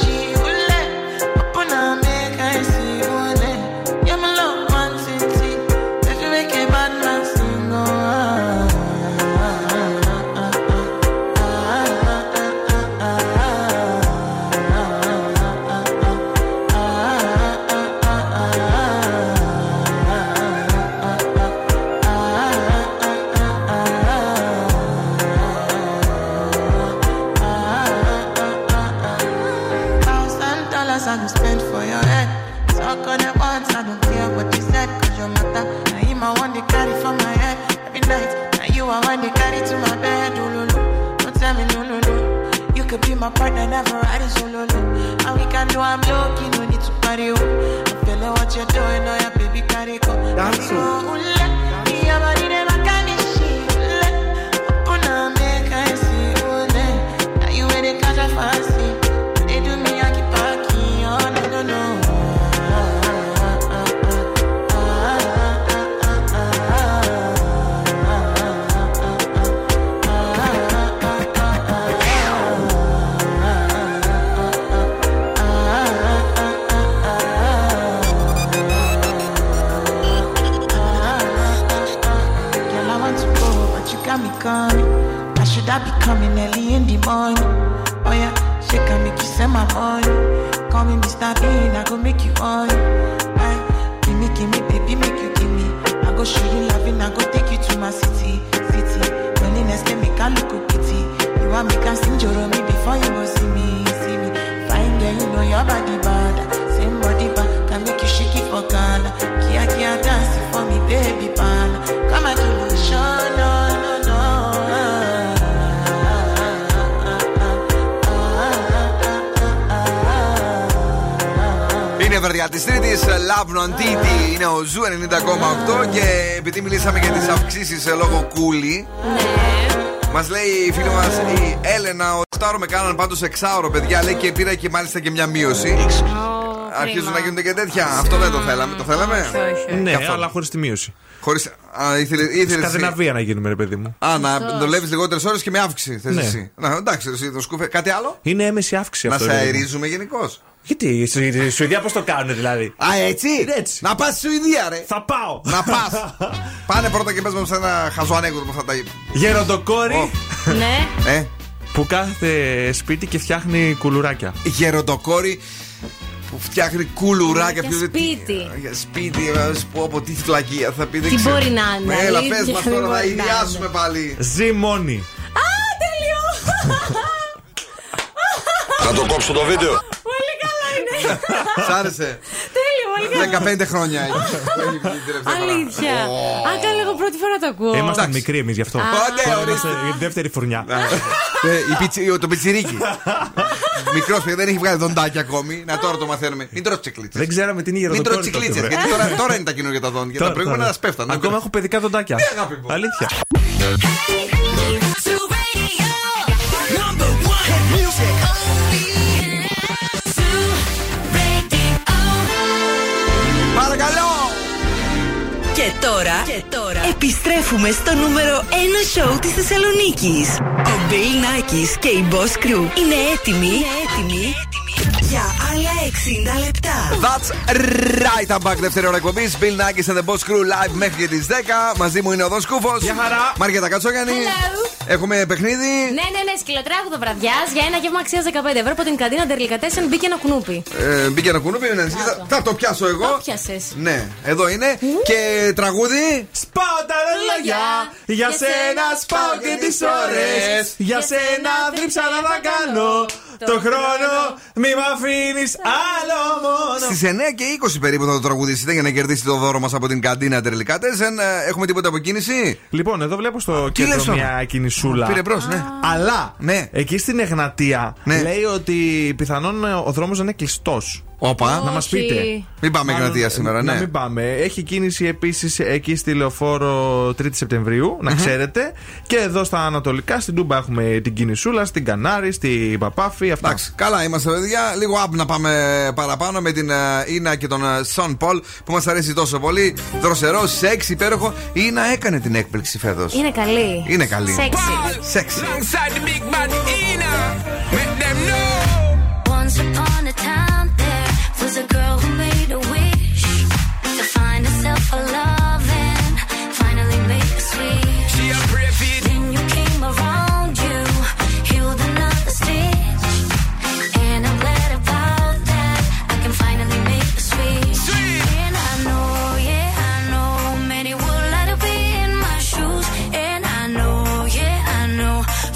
My partner, never ride it solo. No. And we can do, I'm lucky, no need to party. Oh. I'm feeling what you're doing, oh yeah, baby, carry go. Dance, coming early in the morning? Oh yeah, she can make you send my money. Call me Mr. Bean, I go make you on. Aye, give me, give me, baby, make you give me. I go show you loving, I go take you to my city, city. Loneliness can make I look pity. You want me can sing me before you go see me, see me. Fine girl, you know your body bad. Same body bad, can make you shake it for Ghana. Kia, kia, dance βραδιά τη Τρίτη. Love Non Titi είναι ο Ζου 90,8 και επειδή μιλήσαμε για τις αυξήσεις λόγω κούλι. Μας λέει η φίλη μας η Έλενα, ο 8 με κάναν πάντως 6 παιδιά. Λέει και πήρα και μάλιστα και μια μείωση. Αρχίζουν να γίνονται και τέτοια. Αυτό δεν το θέλαμε. Το θέλαμε; Ναι, Καθόλου. αλλά χωρίς τη μείωση. Χωρίς... Α, ήθελε, ήθελες- Σκανδιναβία να γίνουμε, ρε παιδί μου. Α, να δουλεύει λιγότερες ώρες και με αύξηση. Θες Ναι. εσύ. Να, εντάξει, εσύ το σκούφε. Κάτι άλλο; Είναι έμεση αύξηση Να αυτό. σε ρε παιδί μου. αερίζουμε γενικώς. Γιατί η Σου- η Σουηδία πώς το κάνουν δηλαδή; Α, έτσι; έτσι. Να πας στη Σουηδία, ρε. Θα πάω. Να πας. Πάνε πρώτα και πες μου σε ένα χαζό ανέκδοτο που θα τα είπε. Γεροντοκόρη Ναι. Ε, που κάθεται σπίτι και φτιάχνει κουλουράκια. γεροντοκόρη που φτιάχνει κουλουράκια. Για Ποιος- σπίτι. Για σπίτι, να σου πω από τι φλαγία θα πει. δεν Τι ξέρω. μπορεί να είναι, Έλα, αλήθεια, πες μας δεν τώρα, να μπορεί να ιδιάσουμε είναι. πάλι. Ζει μόνη. Α, τέλειο! Να το κόψω το βίντεο. Πολύ καλά είναι. Σ' άρεσε. Τέλειο, πολύ καλά. 15 χρόνια έχει. Έχει βγει την τελευταία φορά. Αλήθεια. Α, καλά, εγώ πρώτη φορά το ακούω. Ήμασταν μικροί εμείς γι' αυτό. Α. Ωραία, Τώρα ορίστε. είμαστε η δεύτερη φουρνιά. Ε, η πιτσι- Το πιτσιρίκι. Μικρός παιδί δεν έχει βγάλει δοντάκια ακόμη. Να τώρα το μαθαίνουμε. Μην τρώει τσικλίτσες. Δεν ξέραμε τι είναι η Μην τρώει γεροντοκόρη. τότε, τσικλίτσε. βρε. Γιατί τώρα, τώρα είναι τα καινούργια τα δόντια. Τα Τώρα, προηγούμενα τώρα. τα σπέφτανε. Ακόμα έχω παιδικά δοντάκια. Ναι, αγάπη μου. Αλήθεια. Και τώρα, και τώρα επιστρέφουμε στο νούμερο 1 σοου της Θεσσαλονίκης. Ο Bill Nackis και η Boss Crew. Είναι έτοιμοι, είναι έτοιμοι για άλλα 60 λεπτά. That's right, I'm back. Δεύτερη ώρα εκπομπής. Bill Nackis and the Boss Crew live μέχρι και τις 10. Μαζί μου είναι ο Δον Σκούφο. Γεια χαρά. Μαριέτα Κατσόγιανη. Hello. Έχουμε παιχνίδι. Ναι, ναι, ναι, σκυλοτράγουδο βραδιάς για ένα γεύμα αξίας 15 ευρώ από την καντίνα Ντερλικατέσεν μπήκε ένα κουνούπι. Ε, μπήκε ένα κουνούπι. να νησυχείς. Θα- Θα το πιάσω εγώ. Το πιάσες. Ναι, εδώ είναι. Και τραγούδι. Σπάω τα λόγια Για σένα σπάω και τις ώρες Για σένα δίψα να τα κάνω Το χρόνο μη μ' αφήνεις άλλο μόνο Στις 9 και 20 περίπου θα το τραγουδήσετε για να κερδίσετε το δώρο μας από την καντίνα Τερλικάτεσεν. Έχουμε τίποτα από κίνηση; Λοιπόν, εδώ βλέπω στο Τι λες κέντρο τώρα; μια κινησούλα. Πήρε μπρος, ναι. Αλλά Ναι. εκεί στην Εγνατία Ναι. λέει ότι πιθανόν ε, ο δρόμος δεν είναι κλειστός. Όπα. Να μας Όχι. πείτε. Μην πάμε Μάλλον, Εγνατία σήμερα, Να ναι. μην πάμε. Έχει κίνηση επίσης εκεί στη λεωφόρο 3η Σεπτεμβρίου, να ξέρετε. Και εδώ στα Ανατολικά, στην Τούμπα έχουμε την κινησούλα, στην Κανάρη, στην Παπάφη. Αυτά. Εντάξει, καλά είμαστε παιδιά. Λίγο up να πάμε παραπάνω με την ε, Ίνα και τον ε, Σον Πολ που μας αρέσει τόσο πολύ. Δροσερό, σεξ, υπέροχο. Η Ίνα έκανε την έκπληξη φέτος. Είναι καλή. Είναι καλή. Σεξι. Σεξ.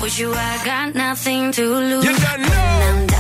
With you I got nothing to lose. You.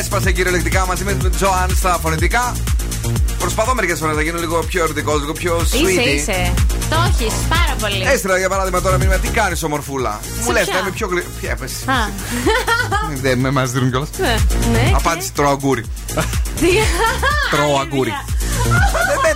Έσπασε κυριολεκτικά μαζί με τον Joan στα φωνητικά. Προσπαθώ μερικές φορές να γίνω λίγο πιο ερωτικός, λίγο πιο sweet. Είσαι, είσαι. Το έχεις πάρα πολύ. Έστειλα για παράδειγμα τώρα μήνυμα, τι κάνεις ομορφούλα; Μου λες, ποια; είμαι πιο γρήγορα. Ποια έπεσε. Α, Δεν με μα δίνουν κιόλας. ναι, ναι. Απάντηση, τρώω αγκούρι. Τρώω αγκούρι.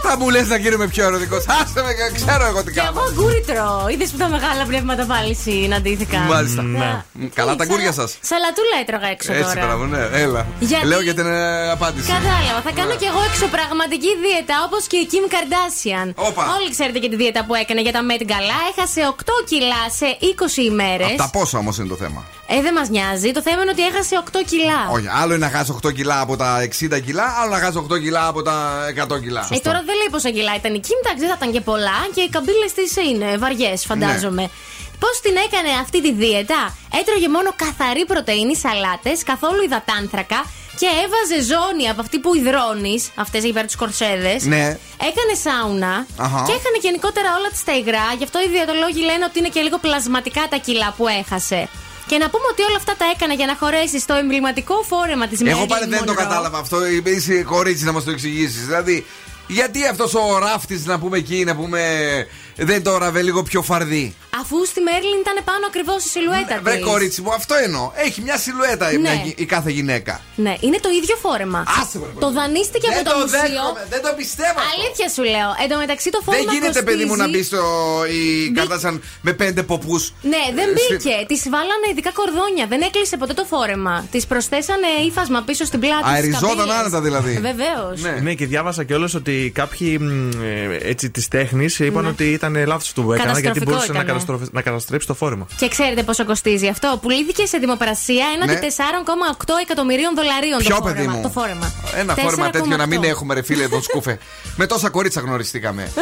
Δεν δεν θα μου λες να γίνομαι πιο ερωτικός. Άσε με, ξέρω εγώ τι Και εγώ κάνω. αγκούρι τρώω. Είδες που τα μεγάλα πνεύματα πάλι συναντήθηκαν. Μάλιστα. Ναι. Μ, Καλά τα αγκούρια σας. Σαλατούλα έτρωγα έξω Έτσι, τώρα. μπράβο, ναι, έλα. Γιατί- Λέω για την ε, απάντηση. Κατάλαβα. Θα κάνω Ναι. κι εγώ εξωπραγματική δίαιτα όπως και η Kim Kardashian. Όπα. Όλοι ξέρετε και τη δίαιτα που έκανε για τα Met Gala. Έχασε 8 κιλά σε 20 ημέρες. Από τα πόσα όμως είναι το θέμα; Ε, δεν μας νοιάζει. Το θέμα είναι ότι έχασε 8 κιλά. Όχι, άλλο είναι να χάσει 8 κιλά από τα 60 κιλά, άλλο να χάσει 8 κιλά από τα 100 κιλά. Ε, τώρα δεν λέει πόσα κιλά ήταν η Kim, εντάξει, δεν θα ήταν και πολλά και οι καμπύλες τη είναι βαριές, φαντάζομαι. Ναι. Πώς την έκανε αυτή τη δίαιτα, έτρωγε μόνο καθαρή πρωτενη, σαλάτες, καθόλου υδατάνθρακα και έβαζε ζώνη από αυτή που υδρώνεις, αυτές εκεί πέρα του κορσέδες. Ναι. Έκανε σάουνα Αχα. και έκανε γενικότερα όλα τη τα υγρά. Γι' αυτό οι διαιτολόγοι λένε ότι είναι και λίγο πλασματικά τα κιλά που έχασε. Και να πούμε ότι όλα αυτά τα έκανε για να χωρέσει στο εμβληματικό φόρεμα της Εγώ πάλι δεν το κατάλαβα αυτό. Είσαι κορίτσι να μας το εξηγήσεις. Δηλαδή, γιατί αυτός ο ράφτης να πούμε εκεί, να πούμε. Δεν το ραβέ λίγο πιο φαρδί. Αφού στη Μέρλιν ήταν πάνω ακριβώς η σιλουέτα Βρε της. κορίτσι μου, αυτό εννοώ. Έχει μια σιλουέτα η, Ναι. μια γυ- η κάθε γυναίκα. Ναι, είναι το ίδιο φόρεμα. Άσε, μωρέ, το δανείστηκε Δεν από το, το μουσείο. δέχομαι, δεν το πιστεύω αυτό. Αλήθεια σου λέω. Εν τω μεταξύ το φόρεμα Δεν γίνεται, παιδί μου, να μπει κοστίζει- στο. η Κάρτασαν με πέντε ποπούς. Ναι, δεν μπήκε. Τη βάλανε ειδικά κορδόνια. Δεν έκλεισε ποτέ το φόρεμα. Τη προσθέσανε ύφασμα πίσω στην πλάτη. της Αεριζόταν καμπύλης. άνετα δηλαδή. Βεβαίως. Ναι. και διάβασα κιόλας ότι κάποιοι μ, ε, έτσι της τέχνης είπαν Ναι. ότι ήταν λάθος του που έκανα γιατί Καταστροφικό μπορούσε να, έκανε. καταστροφ- να καταστρέψει το φόρεμα. Και ξέρετε πόσο κοστίζει αυτό. Πουλήθηκε σε δημοπρασία έναντι Ναι. 4,8 εκατομμυρίων δολαρίων Ποιο το φόρεμα. παιδί μου; Το φόρεμα. Ένα φόρμα τέτοιο να μην 4,8. έχουμε, ρε φίλε, τον σκούφε. με τόσα κορίτσα γνωριστήκαμε.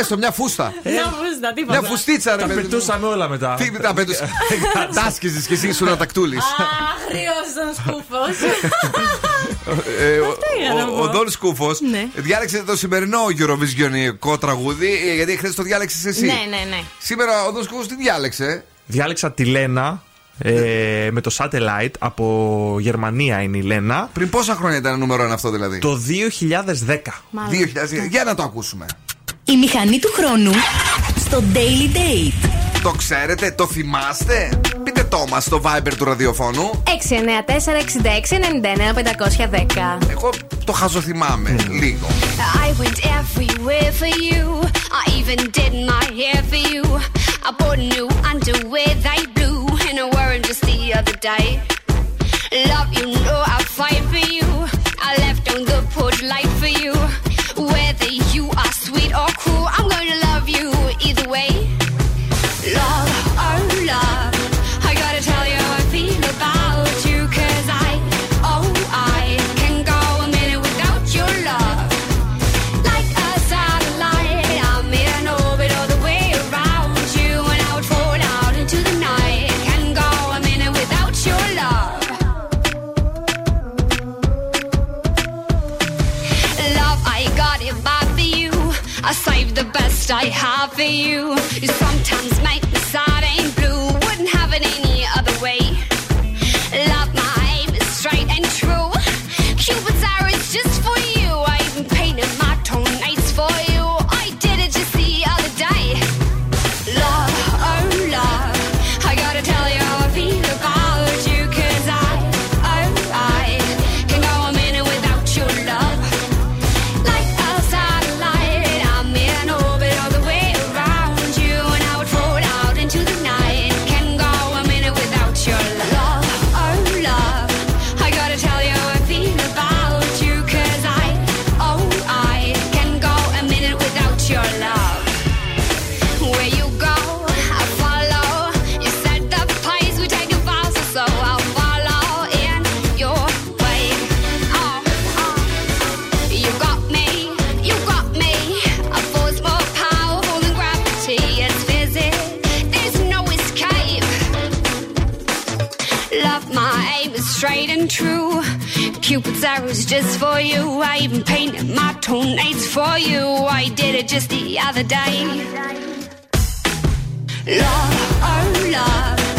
Έστω μια φούστα. Μια φούστα, τίποτα. Μια φουστίτσα, ρε Τα παιδί μου. πετούσαμε όλα μετά. Τι τα πετούσαμε. Τάσκιζες κι εσύ ήσουν ατακτούλη. Άχριος τον σκούφος. Ε, ο- Αυτό είχα να ο- πω. Ο Δον Σκούφος Ναι. διάλεξε το σημερινό Eurovision τραγούδι, ε, γιατί χθες το διάλεξες εσύ. Ναι, ναι, ναι. Σήμερα ο Δον Σκούφος τι διάλεξε; Διάλεξα τη Λένα ε, με το Satellite από Γερμανία είναι η Λένα. Πριν πόσα χρόνια ήταν νούμερο ένα αυτό δηλαδή; Το 2010. 2000, για να το ακούσουμε. Η μηχανή του χρόνου στο Daily Date. Το ξέρετε, το θυμάστε; Πείτε το μα στο Viber του ραδιοφώνου. 694-6699-510. Εγώ το χαζοθυμάμαι λίγο. I went everywhere for you. I even did my hair for you. I bought new underwear they blew, and I wore 'em just the other day. Love, you know I'll fight for you. I left on the porch light for you. Whether you are sweet or cruel, I'm gonna love you either way. I have for you. You sometimes make Cupid's arrow's just for you. I even painted my toenails for you. I did it just the other day. Love, oh love,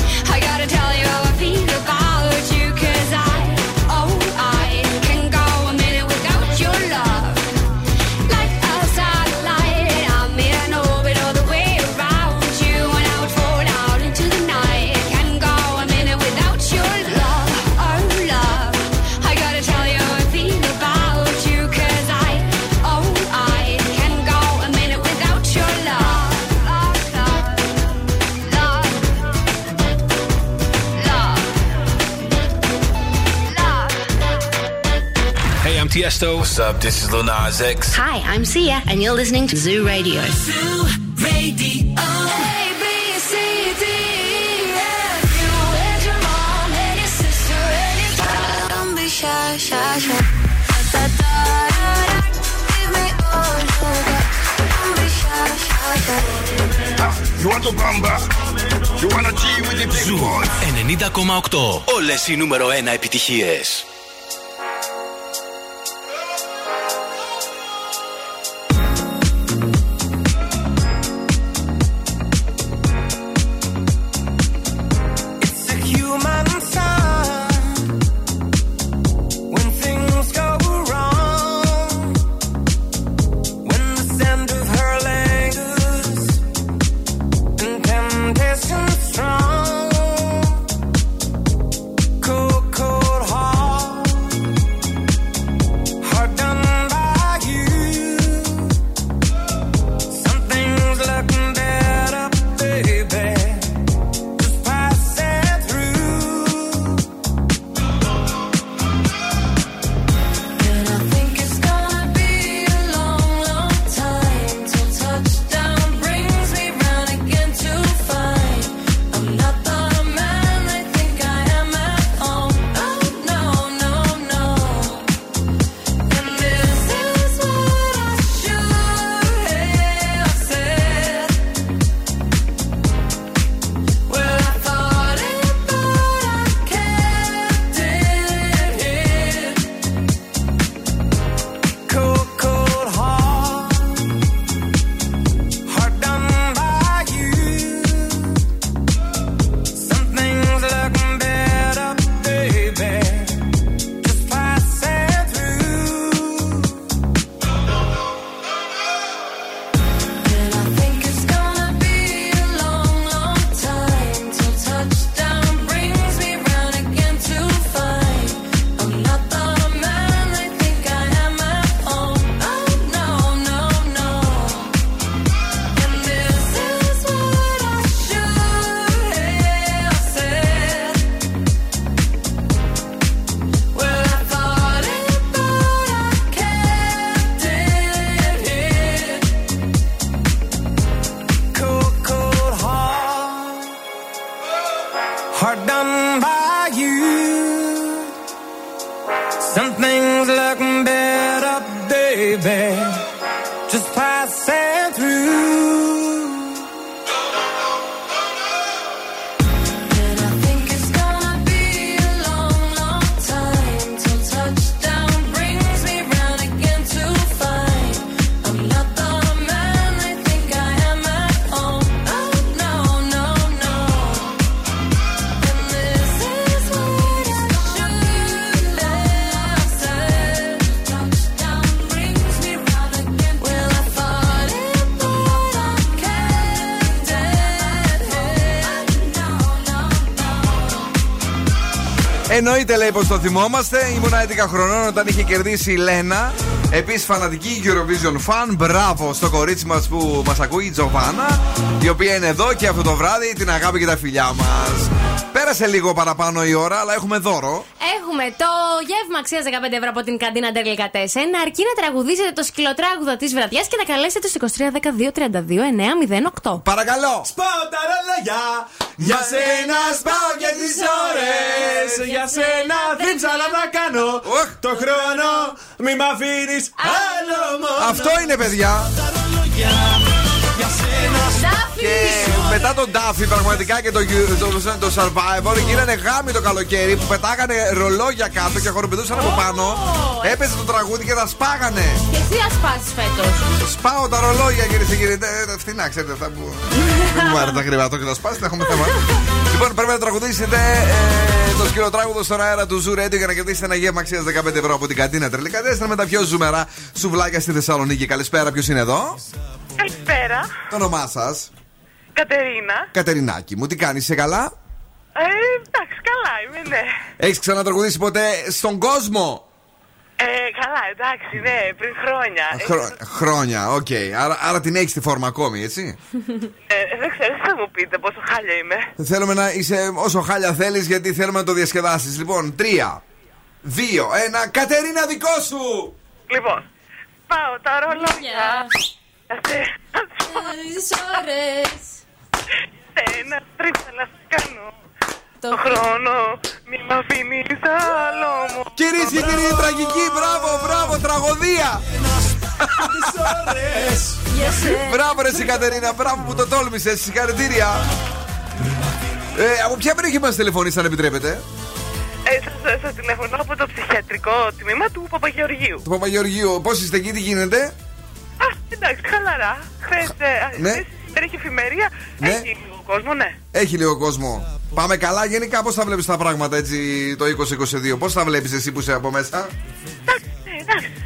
Tiesto. What's up? This is Lil Nas X. Hi, I'm Sia, and you're listening to Zoo Radio. Zoo Radio. A, B, C, D, E, F. You and your mom and your sister and your Don't be shy, shy, shy. Da, da, da, da, da. Give me all you got. Don't be shy, shy, shy. You want to bamba? You wanna G with the big Ζου boys? 90,8. Όλες οι νούμερο 1 επιτυχίες. Εννοείται λέει πως το θυμόμαστε. Ήμουν 11 χρονών όταν είχε κερδίσει η Λένα. Επίσης φανατική Eurovision fan. Μπράβο στο κορίτσι μας που μας ακούει, η Τζοβάνα. Η οποία είναι εδώ και αυτό το βράδυ την αγάπη και τα φιλιά μας. Πέρασε λίγο παραπάνω η ώρα, αλλά έχουμε δώρο. Έχουμε το γεύμα αξίας 15 ευρώ από την καντίνα Ντέρλικα 4. Αρκεί να τραγουδήσετε το σκυλοτράγουδο της βραδιάς και να καλέσετε στο 2312 32 908. Παρακαλώ! Σπάω τα ρολόγια Για σένα σπάω και τις ώρες Για σένα δεν ψαλά να κάνω Το χρόνο μη μ' αφήνεις άλλο μόνο Αυτό είναι, παιδιά. Για σένα Και μετά τον Ντάφι, πραγματικά και το, το, το, το Survivor, γίνανε γάμοι το καλοκαίρι που πετάγανε ρολόγια κάτω και χοροπηδούσαν από πάνω. Έπαιζε το τραγούδι και τα σπάγανε. Και εσύ ασπάσει φέτος. Σπάω τα ρολόγια, κυρίες και κύριοι. Ε, ε, Φθηνά, ξέρετε αυτά που. Δεν μου άρεσε τα ακριβά το και τα σπάσει, δεν έχουμε θέμα. λοιπόν, πρέπει να τραγουδήσετε ε, το σκυλοτράγουδο στον αέρα του Zoo Radio για να κερδίσετε ένα γεύμα αξίας 15 ευρώ από την καντίνα τρελικά. Τέσσερα με τα πιο ζουμερά σουβλάκια στη Θεσσαλονίκη. Καλησπέρα, ποιος είναι εδώ; Καλησπέρα. Το όνομά σας; Κατερίνα. Κατερινάκη μου, τι κάνεις, είσαι καλά; Ε, εντάξει, καλά είμαι, ναι. Έχεις ξανατραγουδήσει ποτέ στον κόσμο; Ε, καλά, εντάξει, ναι, πριν χρόνια. Χρο- χρόνια, οκ. Άρα, άρα την έχεις τη φόρμα ακόμη, έτσι; Ε, δεν ξέρω, τι θα μου πείτε πόσο χάλια είμαι. Θέλουμε να είσαι όσο χάλια θέλεις, γιατί θέλουμε να το διασκεδάσεις. Λοιπόν, τρία, δύο, ένα. Κατερίνα, δικό σου! Λοιπόν, πάω τα ρολόγια. Τις ώρες. Ένα τρίψα να σου κάνω. Το χρόνο, μη μ' αφήνεις άλλο μου. Κυρίες και κύριοι, τραγική, μπράβο, μπράβο, τραγωδία! Μπράβο, ρε, εσύ, Κατερίνα, μπράβο που το τόλμησες, συγχαρητήρια. Ε, από ποια περιοχή μας τηλεφωνείς, αν επιτρέπετε; Ε, σας, σας τηλεφωνώ από το ψυχιατρικό τμήμα του Παπαγεωργίου. Το Παπαγεωργίου, πώς είστε εκεί, τι γίνεται; Α, εντάξει, χαλαρά. Χθες, ε, Ναι. χθες σήμερα είχε εφημερία. Ναι. Έχει λίγο κόσμο, ναι. Έχει λίγο κόσμο. Πάμε καλά, γενικά πώς θα βλέπεις τα πράγματα έτσι το 2022. Πώς θα βλέπεις εσύ που είσαι από μέσα; Ναι, εντάξει.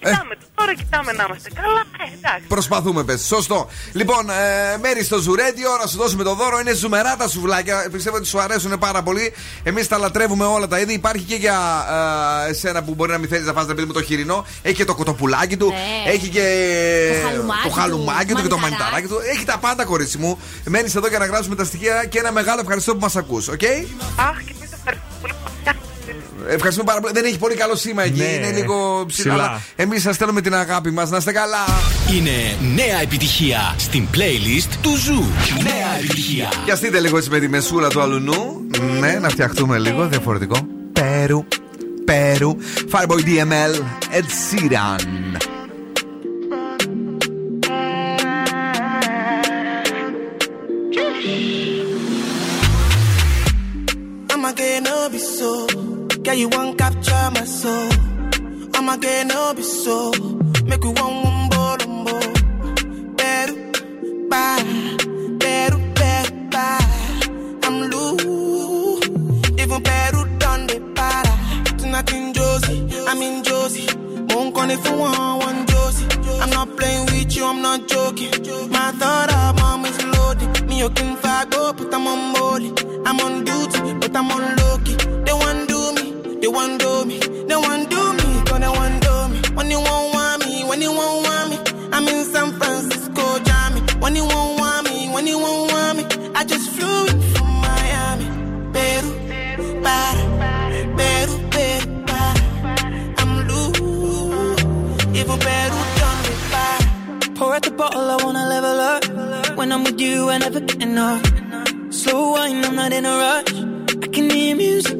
Κοιτάμε, τώρα κοιτάμε να είμαστε καλά. Ε, εντάξει. Προσπαθούμε, πες. Σωστό. Λοιπόν, ε, μέρη στο Ζουρέντιο, να σου δώσουμε το δώρο. Είναι ζουμερά τα σουβλάκια. Πιστεύω ότι σου αρέσουν πάρα πολύ. Εμείς τα λατρεύουμε όλα τα είδη. Υπάρχει και για ε, εσένα που μπορεί να μην θέλεις να φας παιδί μου το χοιρινό. Έχει και το κοτοπουλάκι του. Ναι. Έχει και Το χαλουμάκι το χαλουμάκι του, του και το μανιταράκι. μανιταράκι του. Έχει τα πάντα, κορίτσι μου. Μένεις εδώ για να γράψουμε τα στοιχεία και ένα μεγάλο ευχαριστώ που μας ακούς, οκ; Αχ, και εμείς ευχαριστούμε πολύ που φτιάχνετε. Ευχαριστούμε πάρα πολύ. Δεν έχει πολύ καλό σήμα εκεί. Ναι, Είναι λίγο ψηλά. ψηλά. αλλά Εμείς σας στέλνουμε την αγάπη μας. Να είστε καλά. Είναι νέα επιτυχία στην playlist του Zoo. Νέα επιτυχία. Πιαστείτε λίγο έτσι με τη μεσούρα του αλλουνού. Ναι, να φτιαχτούμε λίγο διαφορετικό. Πέρου, Πέρου. Fireboy DML, Ed Sheeran. I'ma get no be so. Girl, you won't capture my soul. I'ma get no be so. Make you one one bolombo. Better, bye. Better, better, bye. I'm loose. Even better done the para. Tonight in Josie, I'm in Josie. Won't call if you want one Josie. I'm not playing with you, I'm not joking. My thought of mom is loaded. Me, you can go, but I'm on molly. Want do me, they want do me, they want do me. When you won't want me, when you won't want me, I'm in San Francisco, Jammy. When you won't want me, when you won't want me, I just flew in from Miami. Peru, para, Peru, Peru, para. I'm loose, even done me para. Pour out the bottle, I wanna level up. When I'm with you, I never get enough. Slow wine, I'm not in a rush. I can hear music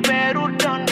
better done.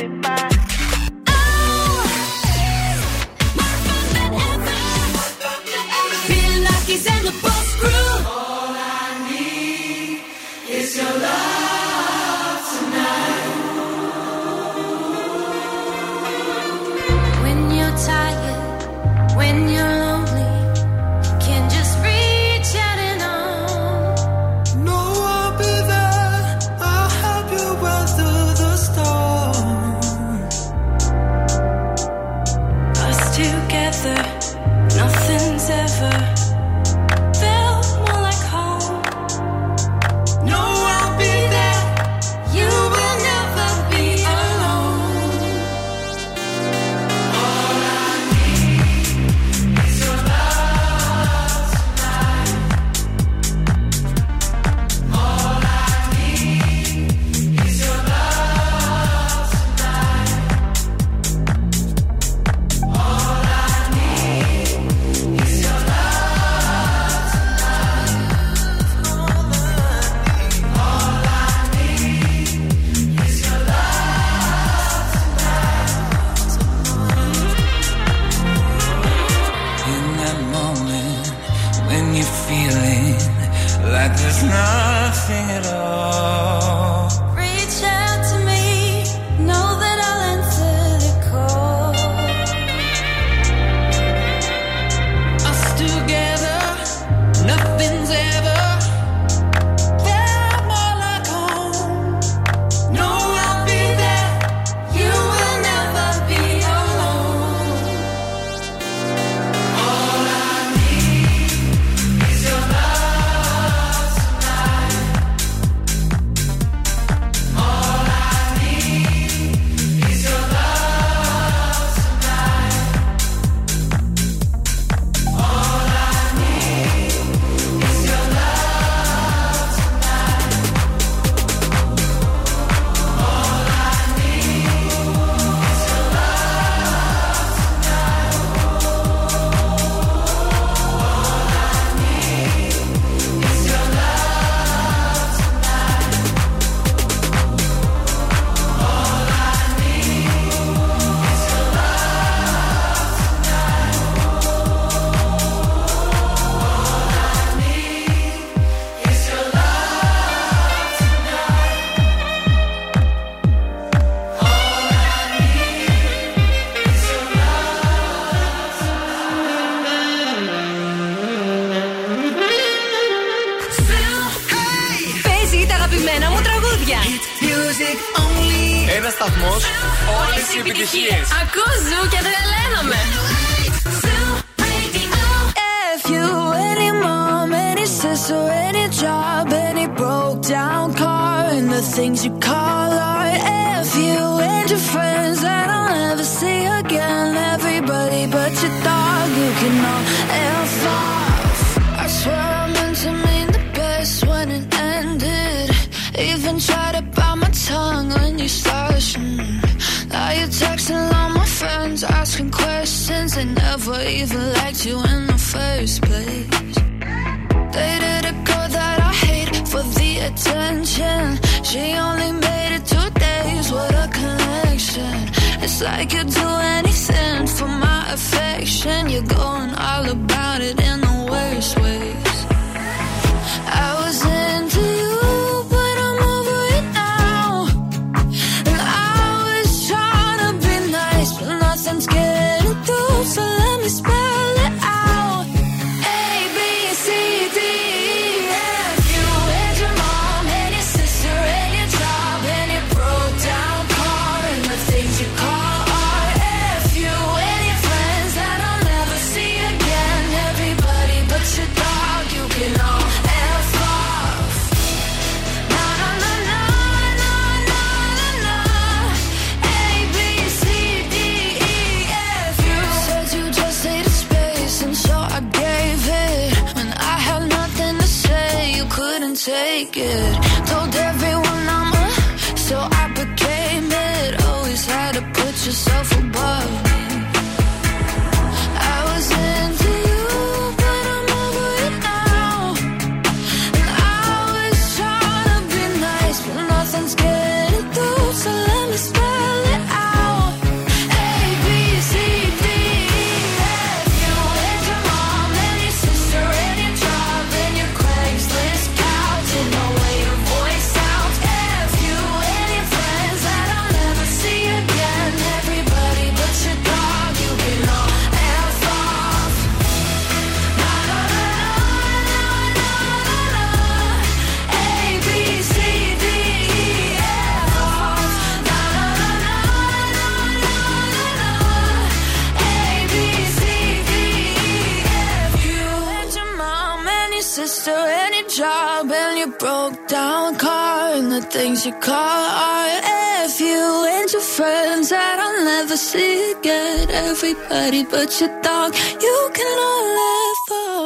Everybody but your dog, you can all.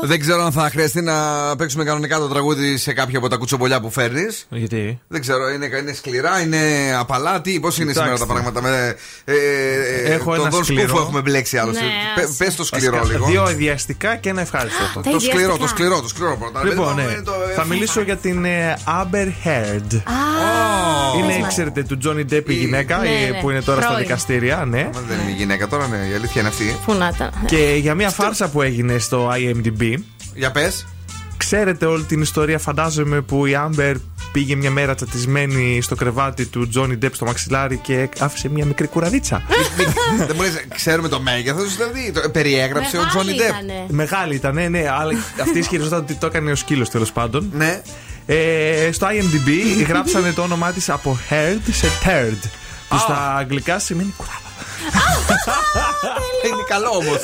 Δεν ξέρω αν θα χρειαστεί να παίξουμε κανονικά το τραγούδι σε κάποια από τα κουτσομπολιά που φέρνεις. Γιατί; Δεν ξέρω, είναι, είναι σκληρά, είναι απαλά, τι, πώς είναι Κοιτάξτε. σήμερα τα πράγματα. Με, ε, ε, Έχω τον ένα Δον σκληρό. Σκούφο έχουμε μπλέξει άλλωστε. Ναι, Πε άσε. πες το σκληρό Βασικά, λίγο. Δύο ιδιαστικά και ένα ευχάριστο. αυτό. Το σκληρό, το σκληρό, το σκληρό πρώτα. Λοιπόν, Παιδί μου, ναι. είναι το- θα μιλήσω για την ε, Amber Heard. είναι, πες μας. ξέρετε, του Johnny Depp η γυναίκα Ναι, ε, ναι. που είναι τώρα στα Πρώην. δικαστήρια. Ναι. Δεν είναι η γυναίκα τώρα, ναι, η αλήθεια είναι αυτή. Πού να ήταν. Και για μια φάρσα που έγινε στο IMDb. Για πες. Ξέρετε όλη την ιστορία, φαντάζομαι, που η Amber πήγε μια μέρα τσατισμένη στο κρεβάτι του Johnny Depp στο μαξιλάρι και άφησε μια μικρή κουραδίτσα. Δεν μου λε, ξέρουμε το μέγεθος, δηλαδή. το- Περιέγραψε ο Τζόνι Ντεπ. Μεγάλη ήταν, ναι, ναι. Αλλά αυτή ισχυριζόταν ότι το έκανε ο σκύλος τέλος πάντων. Ναι. Ε, στο IMDb γράψανε το όνομά της από Heard σε Turd. Που στα αγγλικά σημαίνει κουράδα. Είναι καλό όμως.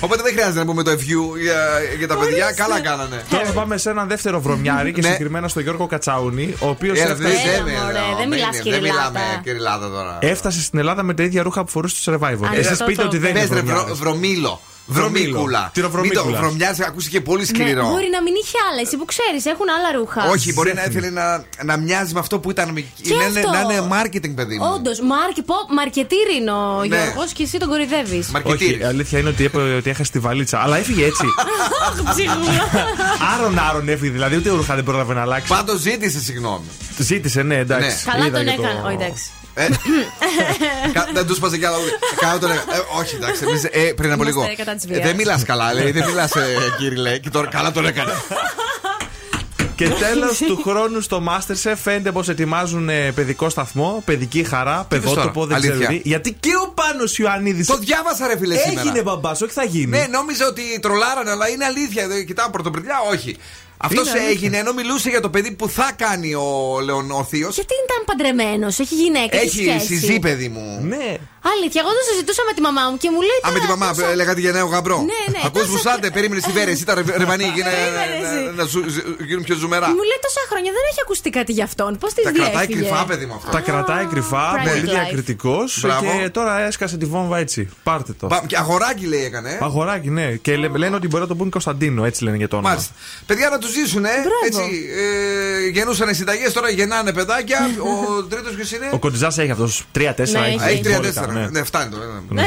Οπότε δεν χρειάζεται να πούμε το FU για, για τα παιδιά. Καλά κάνανε. Τώρα θα πάμε σε έναν δεύτερο βρωμιάρι και Ναι. συγκεκριμένα στο Γιώργο Κατσάουνη, ο οποίος Έλα, δεν- έφτασε, δεν- μωρέ, δεν- δεν μιλάς Δεν κυριλάτα. μιλάμε κυριλάτα τώρα. έφτασε στην Ελλάδα με τα ίδια ρούχα που φορούσε στο survivor. Α, Εσείς αυτό πείτε το- ότι δεν είναι Πες ρε, βρο- βρωμιάρης. βρωμίλο. Βρωμίλο. Βρωμίκουλα. Τυροβρωμίκουλας. Μην το βρωμιάζει, ακούστηκε πολύ Ναι, σκληρό. μπορεί να μην είχε άλλα. Εσύ που ξέρεις, έχουν άλλα ρούχα. Όχι, μπορεί να ήθελε να, να μοιάζει με αυτό που ήταν. Και να, είναι, αυτό. να είναι marketing, παιδί μου. Όντως, μαρκετήρι είναι ο Ναι. Γιώργος και εσύ τον κορυδεύεις. Μαρκετήρι. Όχι, η αλήθεια είναι ότι είπε ότι έχασε τη βαλίτσα. Αλλά έφυγε έτσι. άρον άρον έφυγε, δηλαδή ούτε ρούχα δεν πρόλαβε να αλλάξει. Πάντως ζήτησε συγγνώμη. Ζήτησε, ναι, εντάξει. Καλά Είδα τον και το- έκανε. Όχι, εντάξει. Ε, κα- δεν τους σπάσε κι άλλα. Κάνω τον έκανα. Ε, όχι, εντάξει. εμείς, ε, πριν από λίγο. Είμαστε κατά της βίας. Ε, δεν μιλάς καλά, λέει. Δεν μιλάς, κύριε, Και τώρα καλά τον έκανε. Και τέλος του χρόνου στο Masterchef φαίνεται πως ετοιμάζουν ε, παιδικό σταθμό, παιδική χαρά, παιδότοπο, τώρα, δεν ξέρω αλήθεια. τι. Γιατί και ο Πάνος Ιωαννίδης. Το διάβασα, ρε φίλε, σήμερα. Έγινε μπαμπάς, όχι θα γίνει. Ναι, νόμιζα ότι τρολάρανε, αλλά είναι αλήθεια. Δεν Κοιτάω πρωτοπριλιά, όχι. Αυτό Είναι αλήθεια. έγινε ενώ μιλούσε για το παιδί που θα κάνει ο Λεων ο θείος. Γιατί ήταν παντρεμένος, έχει γυναίκα. έχει Έχει σχέση. συζή, παιδί μου. Ναι. Αλήθεια, εγώ το συζητούσα με τη μαμά μου και μου λέει. Α, με τη «Τώρα μαμά, τόσα- έλεγα για νέο γαμπρό. Ναι, ναι, Ακούς τόσα- βουσάτε, περίμενε στη Βέρεση, ήταν ρε- ρεβανί, γίνε- Περίμενε να- εσύ. να σου- γίνουν πιο ζουμερά. Μου λέει τόσα χρόνια δεν έχει ακουστεί κάτι γι' αυτόν. Πώς τη Τα κρατάει διέφυγε; κρυφά, παιδί μου αυτό. Τα κρατάει κρυφά, private πολύ life. διακριτικός. Μπράβο. Και τώρα έσκασε τη βόμβα έτσι. Πάρτε το. Πα- Και αγοράκι λέει έκανε. ε. Αγοράκι, ναι. Και λέ- λένε ότι μπορεί να το πούν Κωνσταντίνο, έτσι λένε για το όνομα. Μάλιστα. Παιδιά να τους ζήσουν, ε. Έτσι. Ε, γεννούσαν συνταγές, τώρα γεννάνε παιδάκια. Ο τρίτος ποιος είναι; Ο Κοντιζάς έχει αυτού τρία-τέσσερα. Ναι, Α, Έχει μπόλικα, τρία-τέσσερα. Ναι. Ναι, φτάνει το. ε. Α,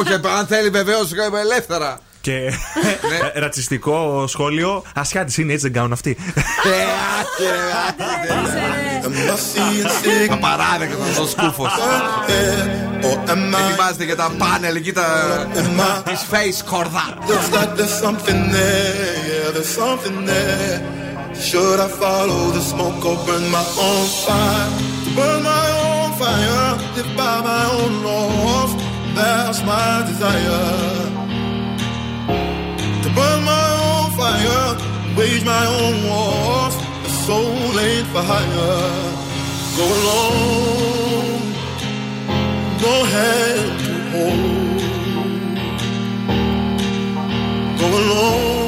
Όχι, αν θέλει βεβαίως ελεύθερα. Και ε, ρατσιστικό σχόλιο. Ασιάτη είναι, έτσι δεν κάνουν αυτοί. Απαράδεκτο ο σκούφος. Ετοιμάζεται για τα πάνελ εκεί τα. της face κορδά. Looks like there's something there, yeah, there's something there. Should I follow the smoke or burn my own fire? Burn my own fire, live by my own laws. That's my desire. To burn my own fire, wage my own wars. A soul ain't for hire. Go alone, no hand to hold. Go alone,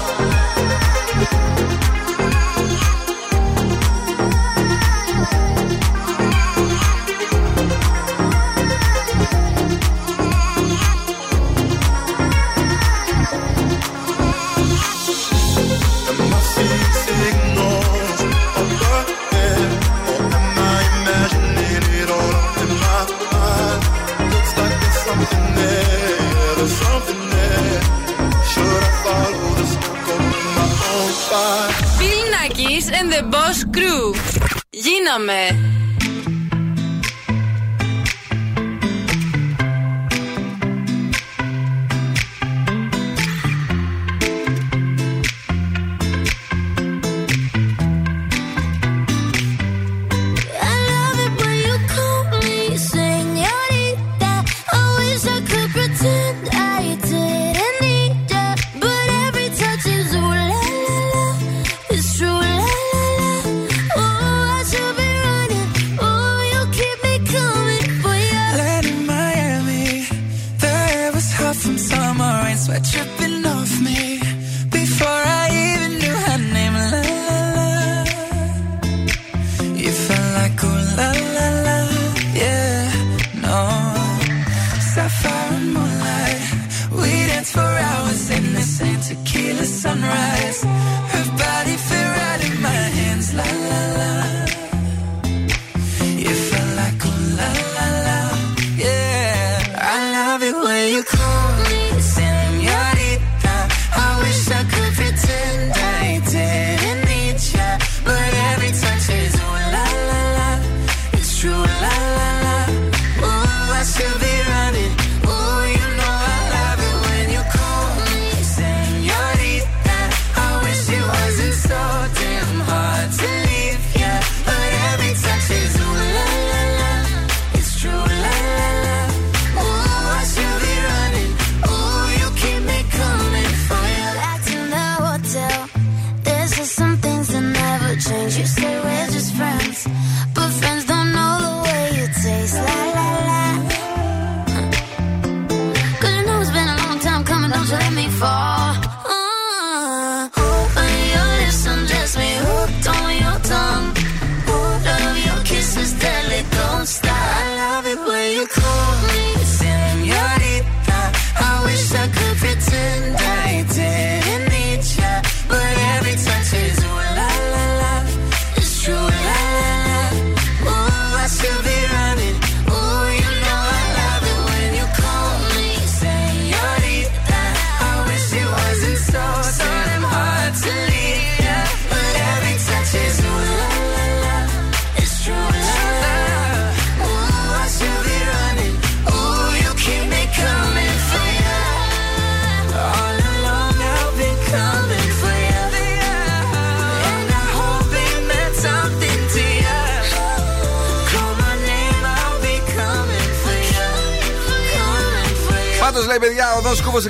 The Boss Crew. Γίναμε.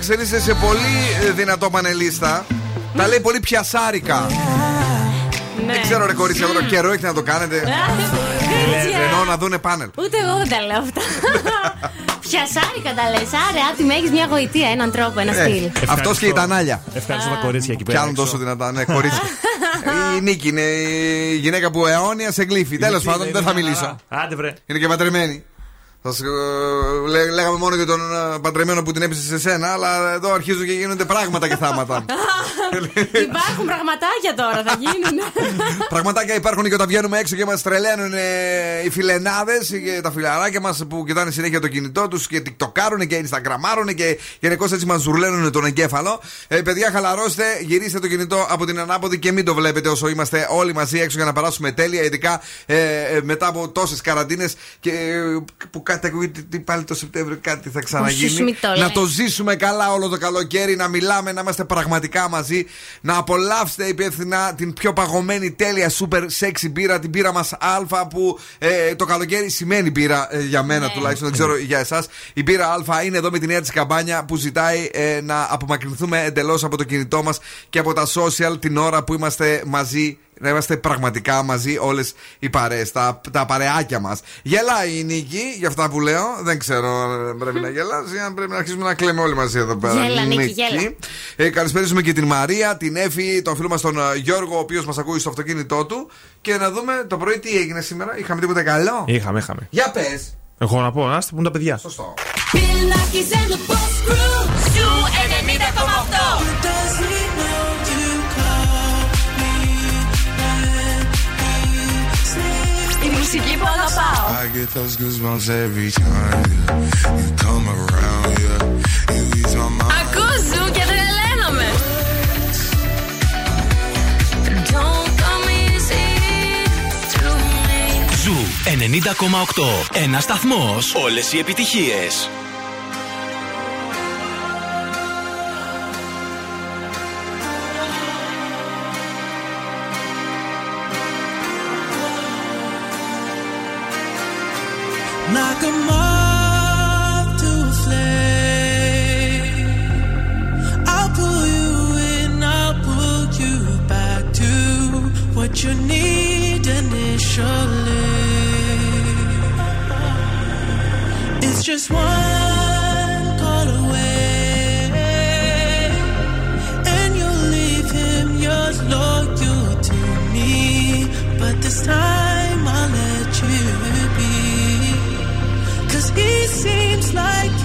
Εξελίσσεται σε πολύ ε, δυνατό πανελίστα. Τα λέει πολύ πιασάρικα. Ναι. Δεν ξέρω ρε κορίτσια, τώρα καιρό έχει να το κάνετε. Κορίτσια. Εννοώ να δούνε πάνελ. Ούτε εγώ δεν τα λέω αυτά. Πιασάρικα τα λες. Άρε, άτιμη έχεις μια γοητεία, έναν τρόπο, ένα Ε, στυλ. Αυτός και η Τανάλια. Ευχαριστώ τα κορίτσια εκεί Κι πέρα. άλλον έξω. τόσο δυνατά, ναι, κορίτσια. η Νίκη είναι η γυναίκα που αιώνια σε γλύφει. Τέλος Νίκη, πάντων, είναι δεν θα μια μιλήσω. χαρά. Άντε βρε. Είναι και παντρεμένη. Θα σου, ε, λέ- λέγαμε μόνο για τον ε, παντρεμένο που την έπεισε σε σένα, αλλά εδώ αρχίζουν και γίνονται πράγματα και θάματα. Υπάρχουν πραγματάκια τώρα, θα γίνουν. Πραγματάκια υπάρχουν και όταν βγαίνουμε έξω και μας τρελαίνουν ε, οι φιλενάδες και τα φιλαράκια μας που κοιτάνε συνέχεια το κινητό τους και τικτοκάρουν και instagramάρουν και γενικώς έτσι μας ζουρλαίνουν τον εγκέφαλο. Ε, παιδιά, χαλαρώστε, γυρίστε το κινητό από την ανάποδη και μην το βλέπετε όσο είμαστε όλοι μαζί έξω για να περάσουμε τέλεια, ειδικά ε, ε, μετά από τόσες καραντίνες και ε, που κάτι ακούγεται ότι πάλι το Σεπτέμβριο κάτι θα ξαναγίνει. σου μη το να λες. το ζήσουμε καλά όλο το καλοκαίρι, να μιλάμε, να είμαστε πραγματικά μαζί, να απολαύσετε υπεύθυνα την πιο παγωμένη τέλεια super sexy μπύρα, την μπύρα μας Α που ε, το καλοκαίρι σημαίνει μπύρα ε, για μένα Ναι. τουλάχιστον, δεν ξέρω για εσάς. Η μπύρα Α είναι εδώ με τη νέα της καμπάνια που ζητάει ε, να απομακρυνθούμε εντελώς από το κινητό μας και από τα social την ώρα που είμαστε μαζί να είμαστε πραγματικά μαζί όλες οι παρέες, τα, τα παρεάκια μας. Γελάει η Νίκη για αυτά που λέω. Δεν ξέρω αν πρέπει να γελάσει, αν πρέπει να αρχίσουμε να κλαίμε όλοι μαζί εδώ πέρα. Γέλα, Νίκη, γέλα. Ε, καλησπέρισουμε και την Μαρία, την Εφη, τον φίλο μας τον ε, Γιώργο, ο οποίος μας ακούει στο αυτοκίνητό του. Και να δούμε το πρωί τι έγινε σήμερα. Είχαμε τίποτα καλό; Είχαμε, είχαμε. Για πες. Εγώ να πω, να είστε που είναι τα παιδιά. Σωστό. Η μουσική που αγαπάω. I get those ζου 90,8. Ένα σταθμός. Όλες οι επιτυχίες. You need initially. It's just one call away, and you'll leave him yours loyal to me. But this time I'll let you be. Cause he seems like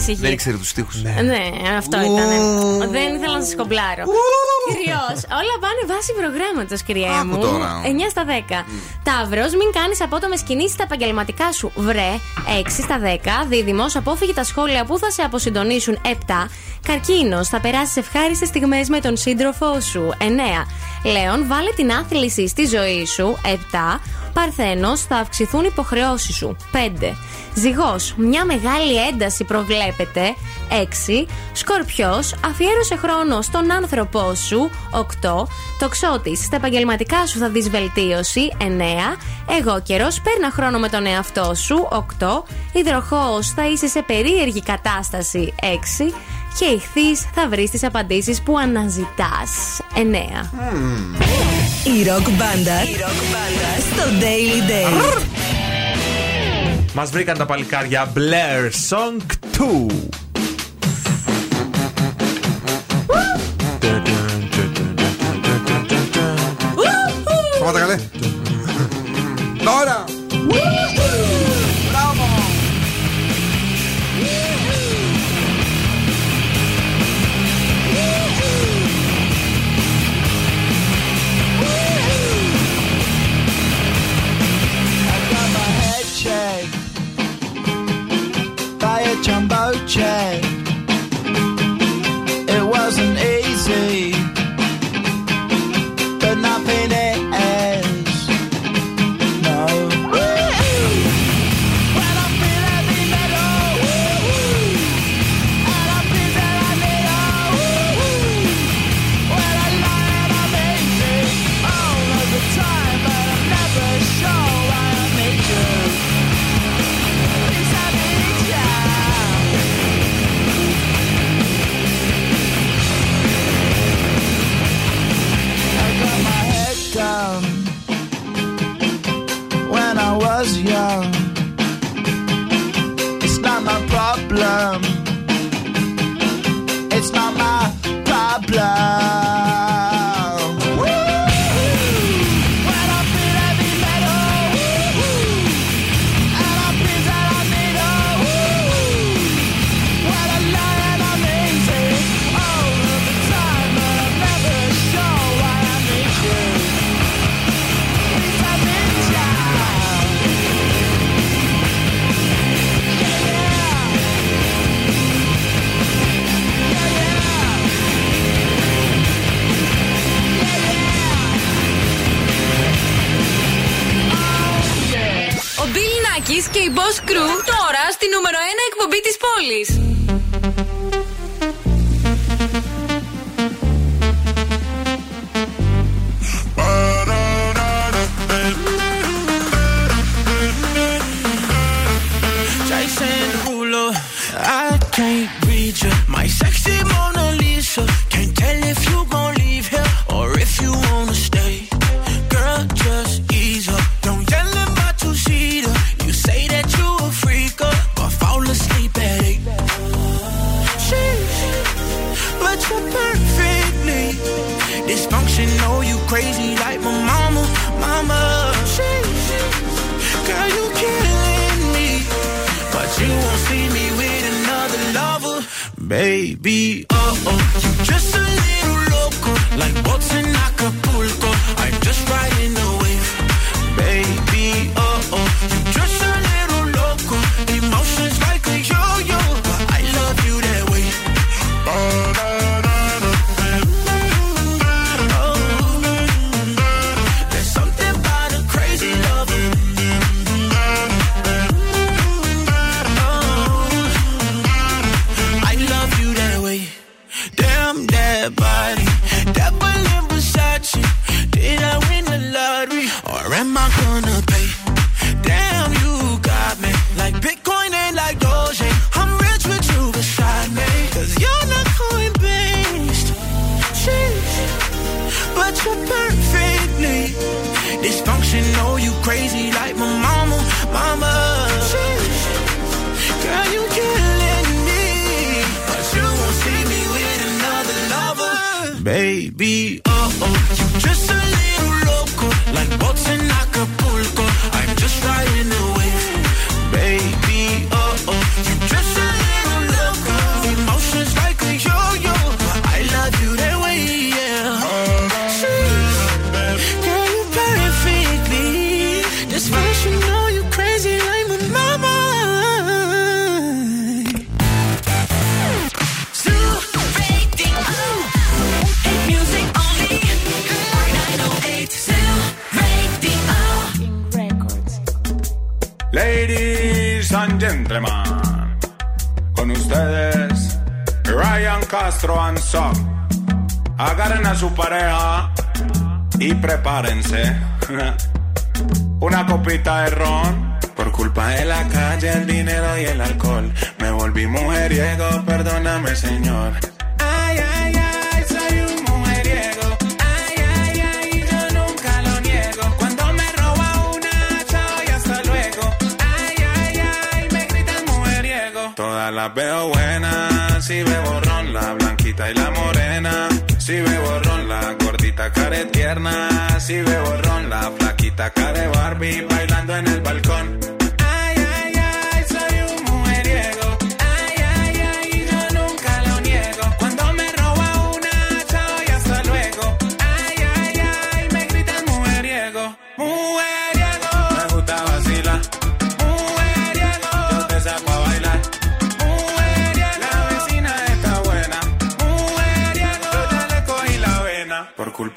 ησυχή. Δεν ήξερε τους τοίχου. Ναι. ναι, αυτό ήταν. Δεν ήθελα να σας κομπλάρω. Κυρίω. όλα πάνε βάση προγράμματος, κυρία μου. 9 στα 10. Ταύρος, μην κάνεις απότομε κινήσεις στα επαγγελματικά σου. Βρε, 6 στα 10. Δίδυμος, απόφυγε τα σχόλια που θα σε αποσυντονίσουν. 7. Καρκίνος, θα περάσεις ευχάριστες στιγμές με τον σύντροφό σου. 9. Λέων, βάλε την άθληση στη ζωή σου. 7. Παρθένος, θα αυξηθούν υποχρεώσεις σου. 5. Ζυγός, μια μεγάλη ένταση προβλέπεται. 6. Σκορπιός, αφιέρωσε χρόνο στον άνθρωπό σου. 8. Τοξότης, στα επαγγελματικά σου θα δεις βελτίωση. 9. Εγώ καιρός, παίρνα χρόνο με τον εαυτό σου. 8. Υδροχός, θα είσαι σε περίεργη κατάσταση. 6 και ηχθείς θα βρεις τις απαντήσεις που αναζητάς. 9. Η ροκ μπάντα στο Daily Day. Μας βρήκαν τα παλικάρια Blair Song 2. Πάμε τα καλέ. Τώρα! child. y prepárense. Una copita de ron. Por culpa de la calle, el dinero y el alcohol. Me volví mujeriego, perdóname, señor. Ay, ay, ay, soy un mujeriego. Ay, ay, ay, yo nunca lo niego. Cuando me roba una, chao y hasta luego. Ay, ay, ay, me gritan mujeriego. Todas las veo buenas, si veo ron, la blanquita y la morena. Si veo ron, la gordita care tierna, si ve borrón, la flaquita care Barbie bailando en el balcón.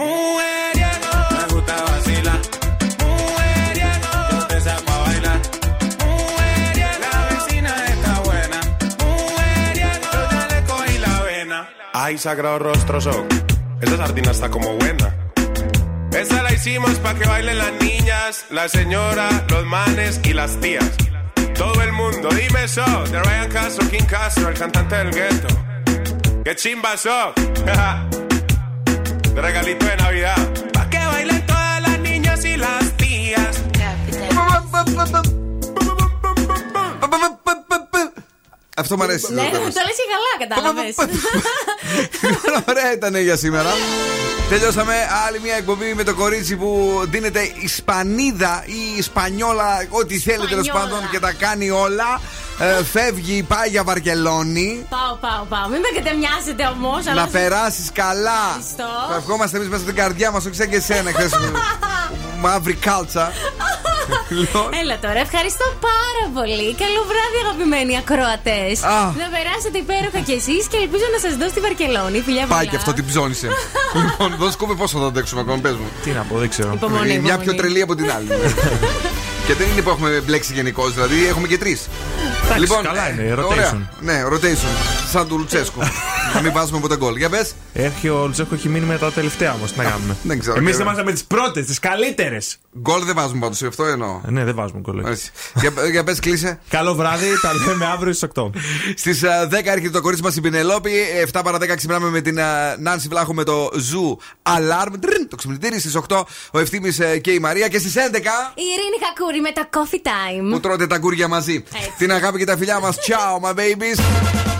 Mujeriego, me gusta vacilar. Mujeriego, yo te saco a bailar. Mujeriego, la vecina está buena. Mujeriego, yo ya le cogí la vena. Ay, sagrado rostro son. Esa sardina está como buena. Esta la hicimos para que bailen las niñas, la señora, los manes y las tías. Todo el mundo, dime eso, de Ryan Castro, King Castro, el cantante del gueto. ¡Qué chimba so! de regalito de Navidad. Pa' que bailen todas las niñas y las tías. Αυτό μου αρέσει. Ναι, το το τέλος. λες και καλά, κατάλαβες. Λοιπόν, Ωραία ήταν για σήμερα. Τελειώσαμε άλλη μια εκπομπή με το κορίτσι που δίνεται Ισπανίδα ή Ισπανιόλα, ό,τι θέλει τέλος Σπανιόλα. πάντων και τα κάνει όλα. Ε, φεύγει, πάει για Βαρκελόνη. Πάω, πάω, πάω. Μην με κατεμοιάσετε όμως. Να περάσεις καλά. Ευχαριστώ. Θα ευχόμαστε εμείς μέσα στην καρδιά μας, όχι σαν και εσένα χθες. Μαύρη κάλτσα. Λοιπόν, Έλα τώρα, ευχαριστώ πάρα πολύ. Καλό βράδυ, αγαπημένοι ακροατές. Α. Να περάσετε υπέροχα κι εσείς και ελπίζω να σας δω στη Βαρκελόνη. Φιλιά, Πάει φιλιά. και αυτό την ψώνισε. λοιπόν, δώσ' κούμπε πόσο θα αντέξουμε ακόμα, πες μου. Τι να πω, δεν ξέρω. Υπομονή, Μια υπομονή. πιο τρελή από την άλλη. και δεν είναι που έχουμε μπλέξει γενικώς, δηλαδή έχουμε και τρεις. Εντάξει, καλά είναι, rotation. Ωραία. Ναι, rotation. Σαν του Λουτσέσκου. να μην βάζουμε ποτέ γκολ. Για πες. Έρχει ο Λουτσέσκου, έχει μείνει με τα τελευταία όμως. Τι να κάνουμε. δεν ξέρω. Εμείς Και- είμαστε με τις πρώτες, τις καλύτερες. Γκολ δεν βάζουμε πάντως, αυτό εννοώ. Ναι, δεν βάζουμε γκολ. Έτσι. για, για πες, κλείσε. Καλό βράδυ, τα λέμε αύριο στις 8. Στις 10 έρχεται το κορίτσι μας η Πηνελόπη. 7 παρά 10 ξυπνάμε με την ε, Νάνση Βλάχου με το Zoo Alarm. Τριν, Το ξυπνητήρι στις 8 ο Ευθύνη και η Μαρία. Και στις 11 Η Ειρήνη Χακούρη με τα coffee time. που τρώτε τα γκούρια μαζί. Έτσι. Την αγάπη και τα φιλιά μας. Ciao, my babies.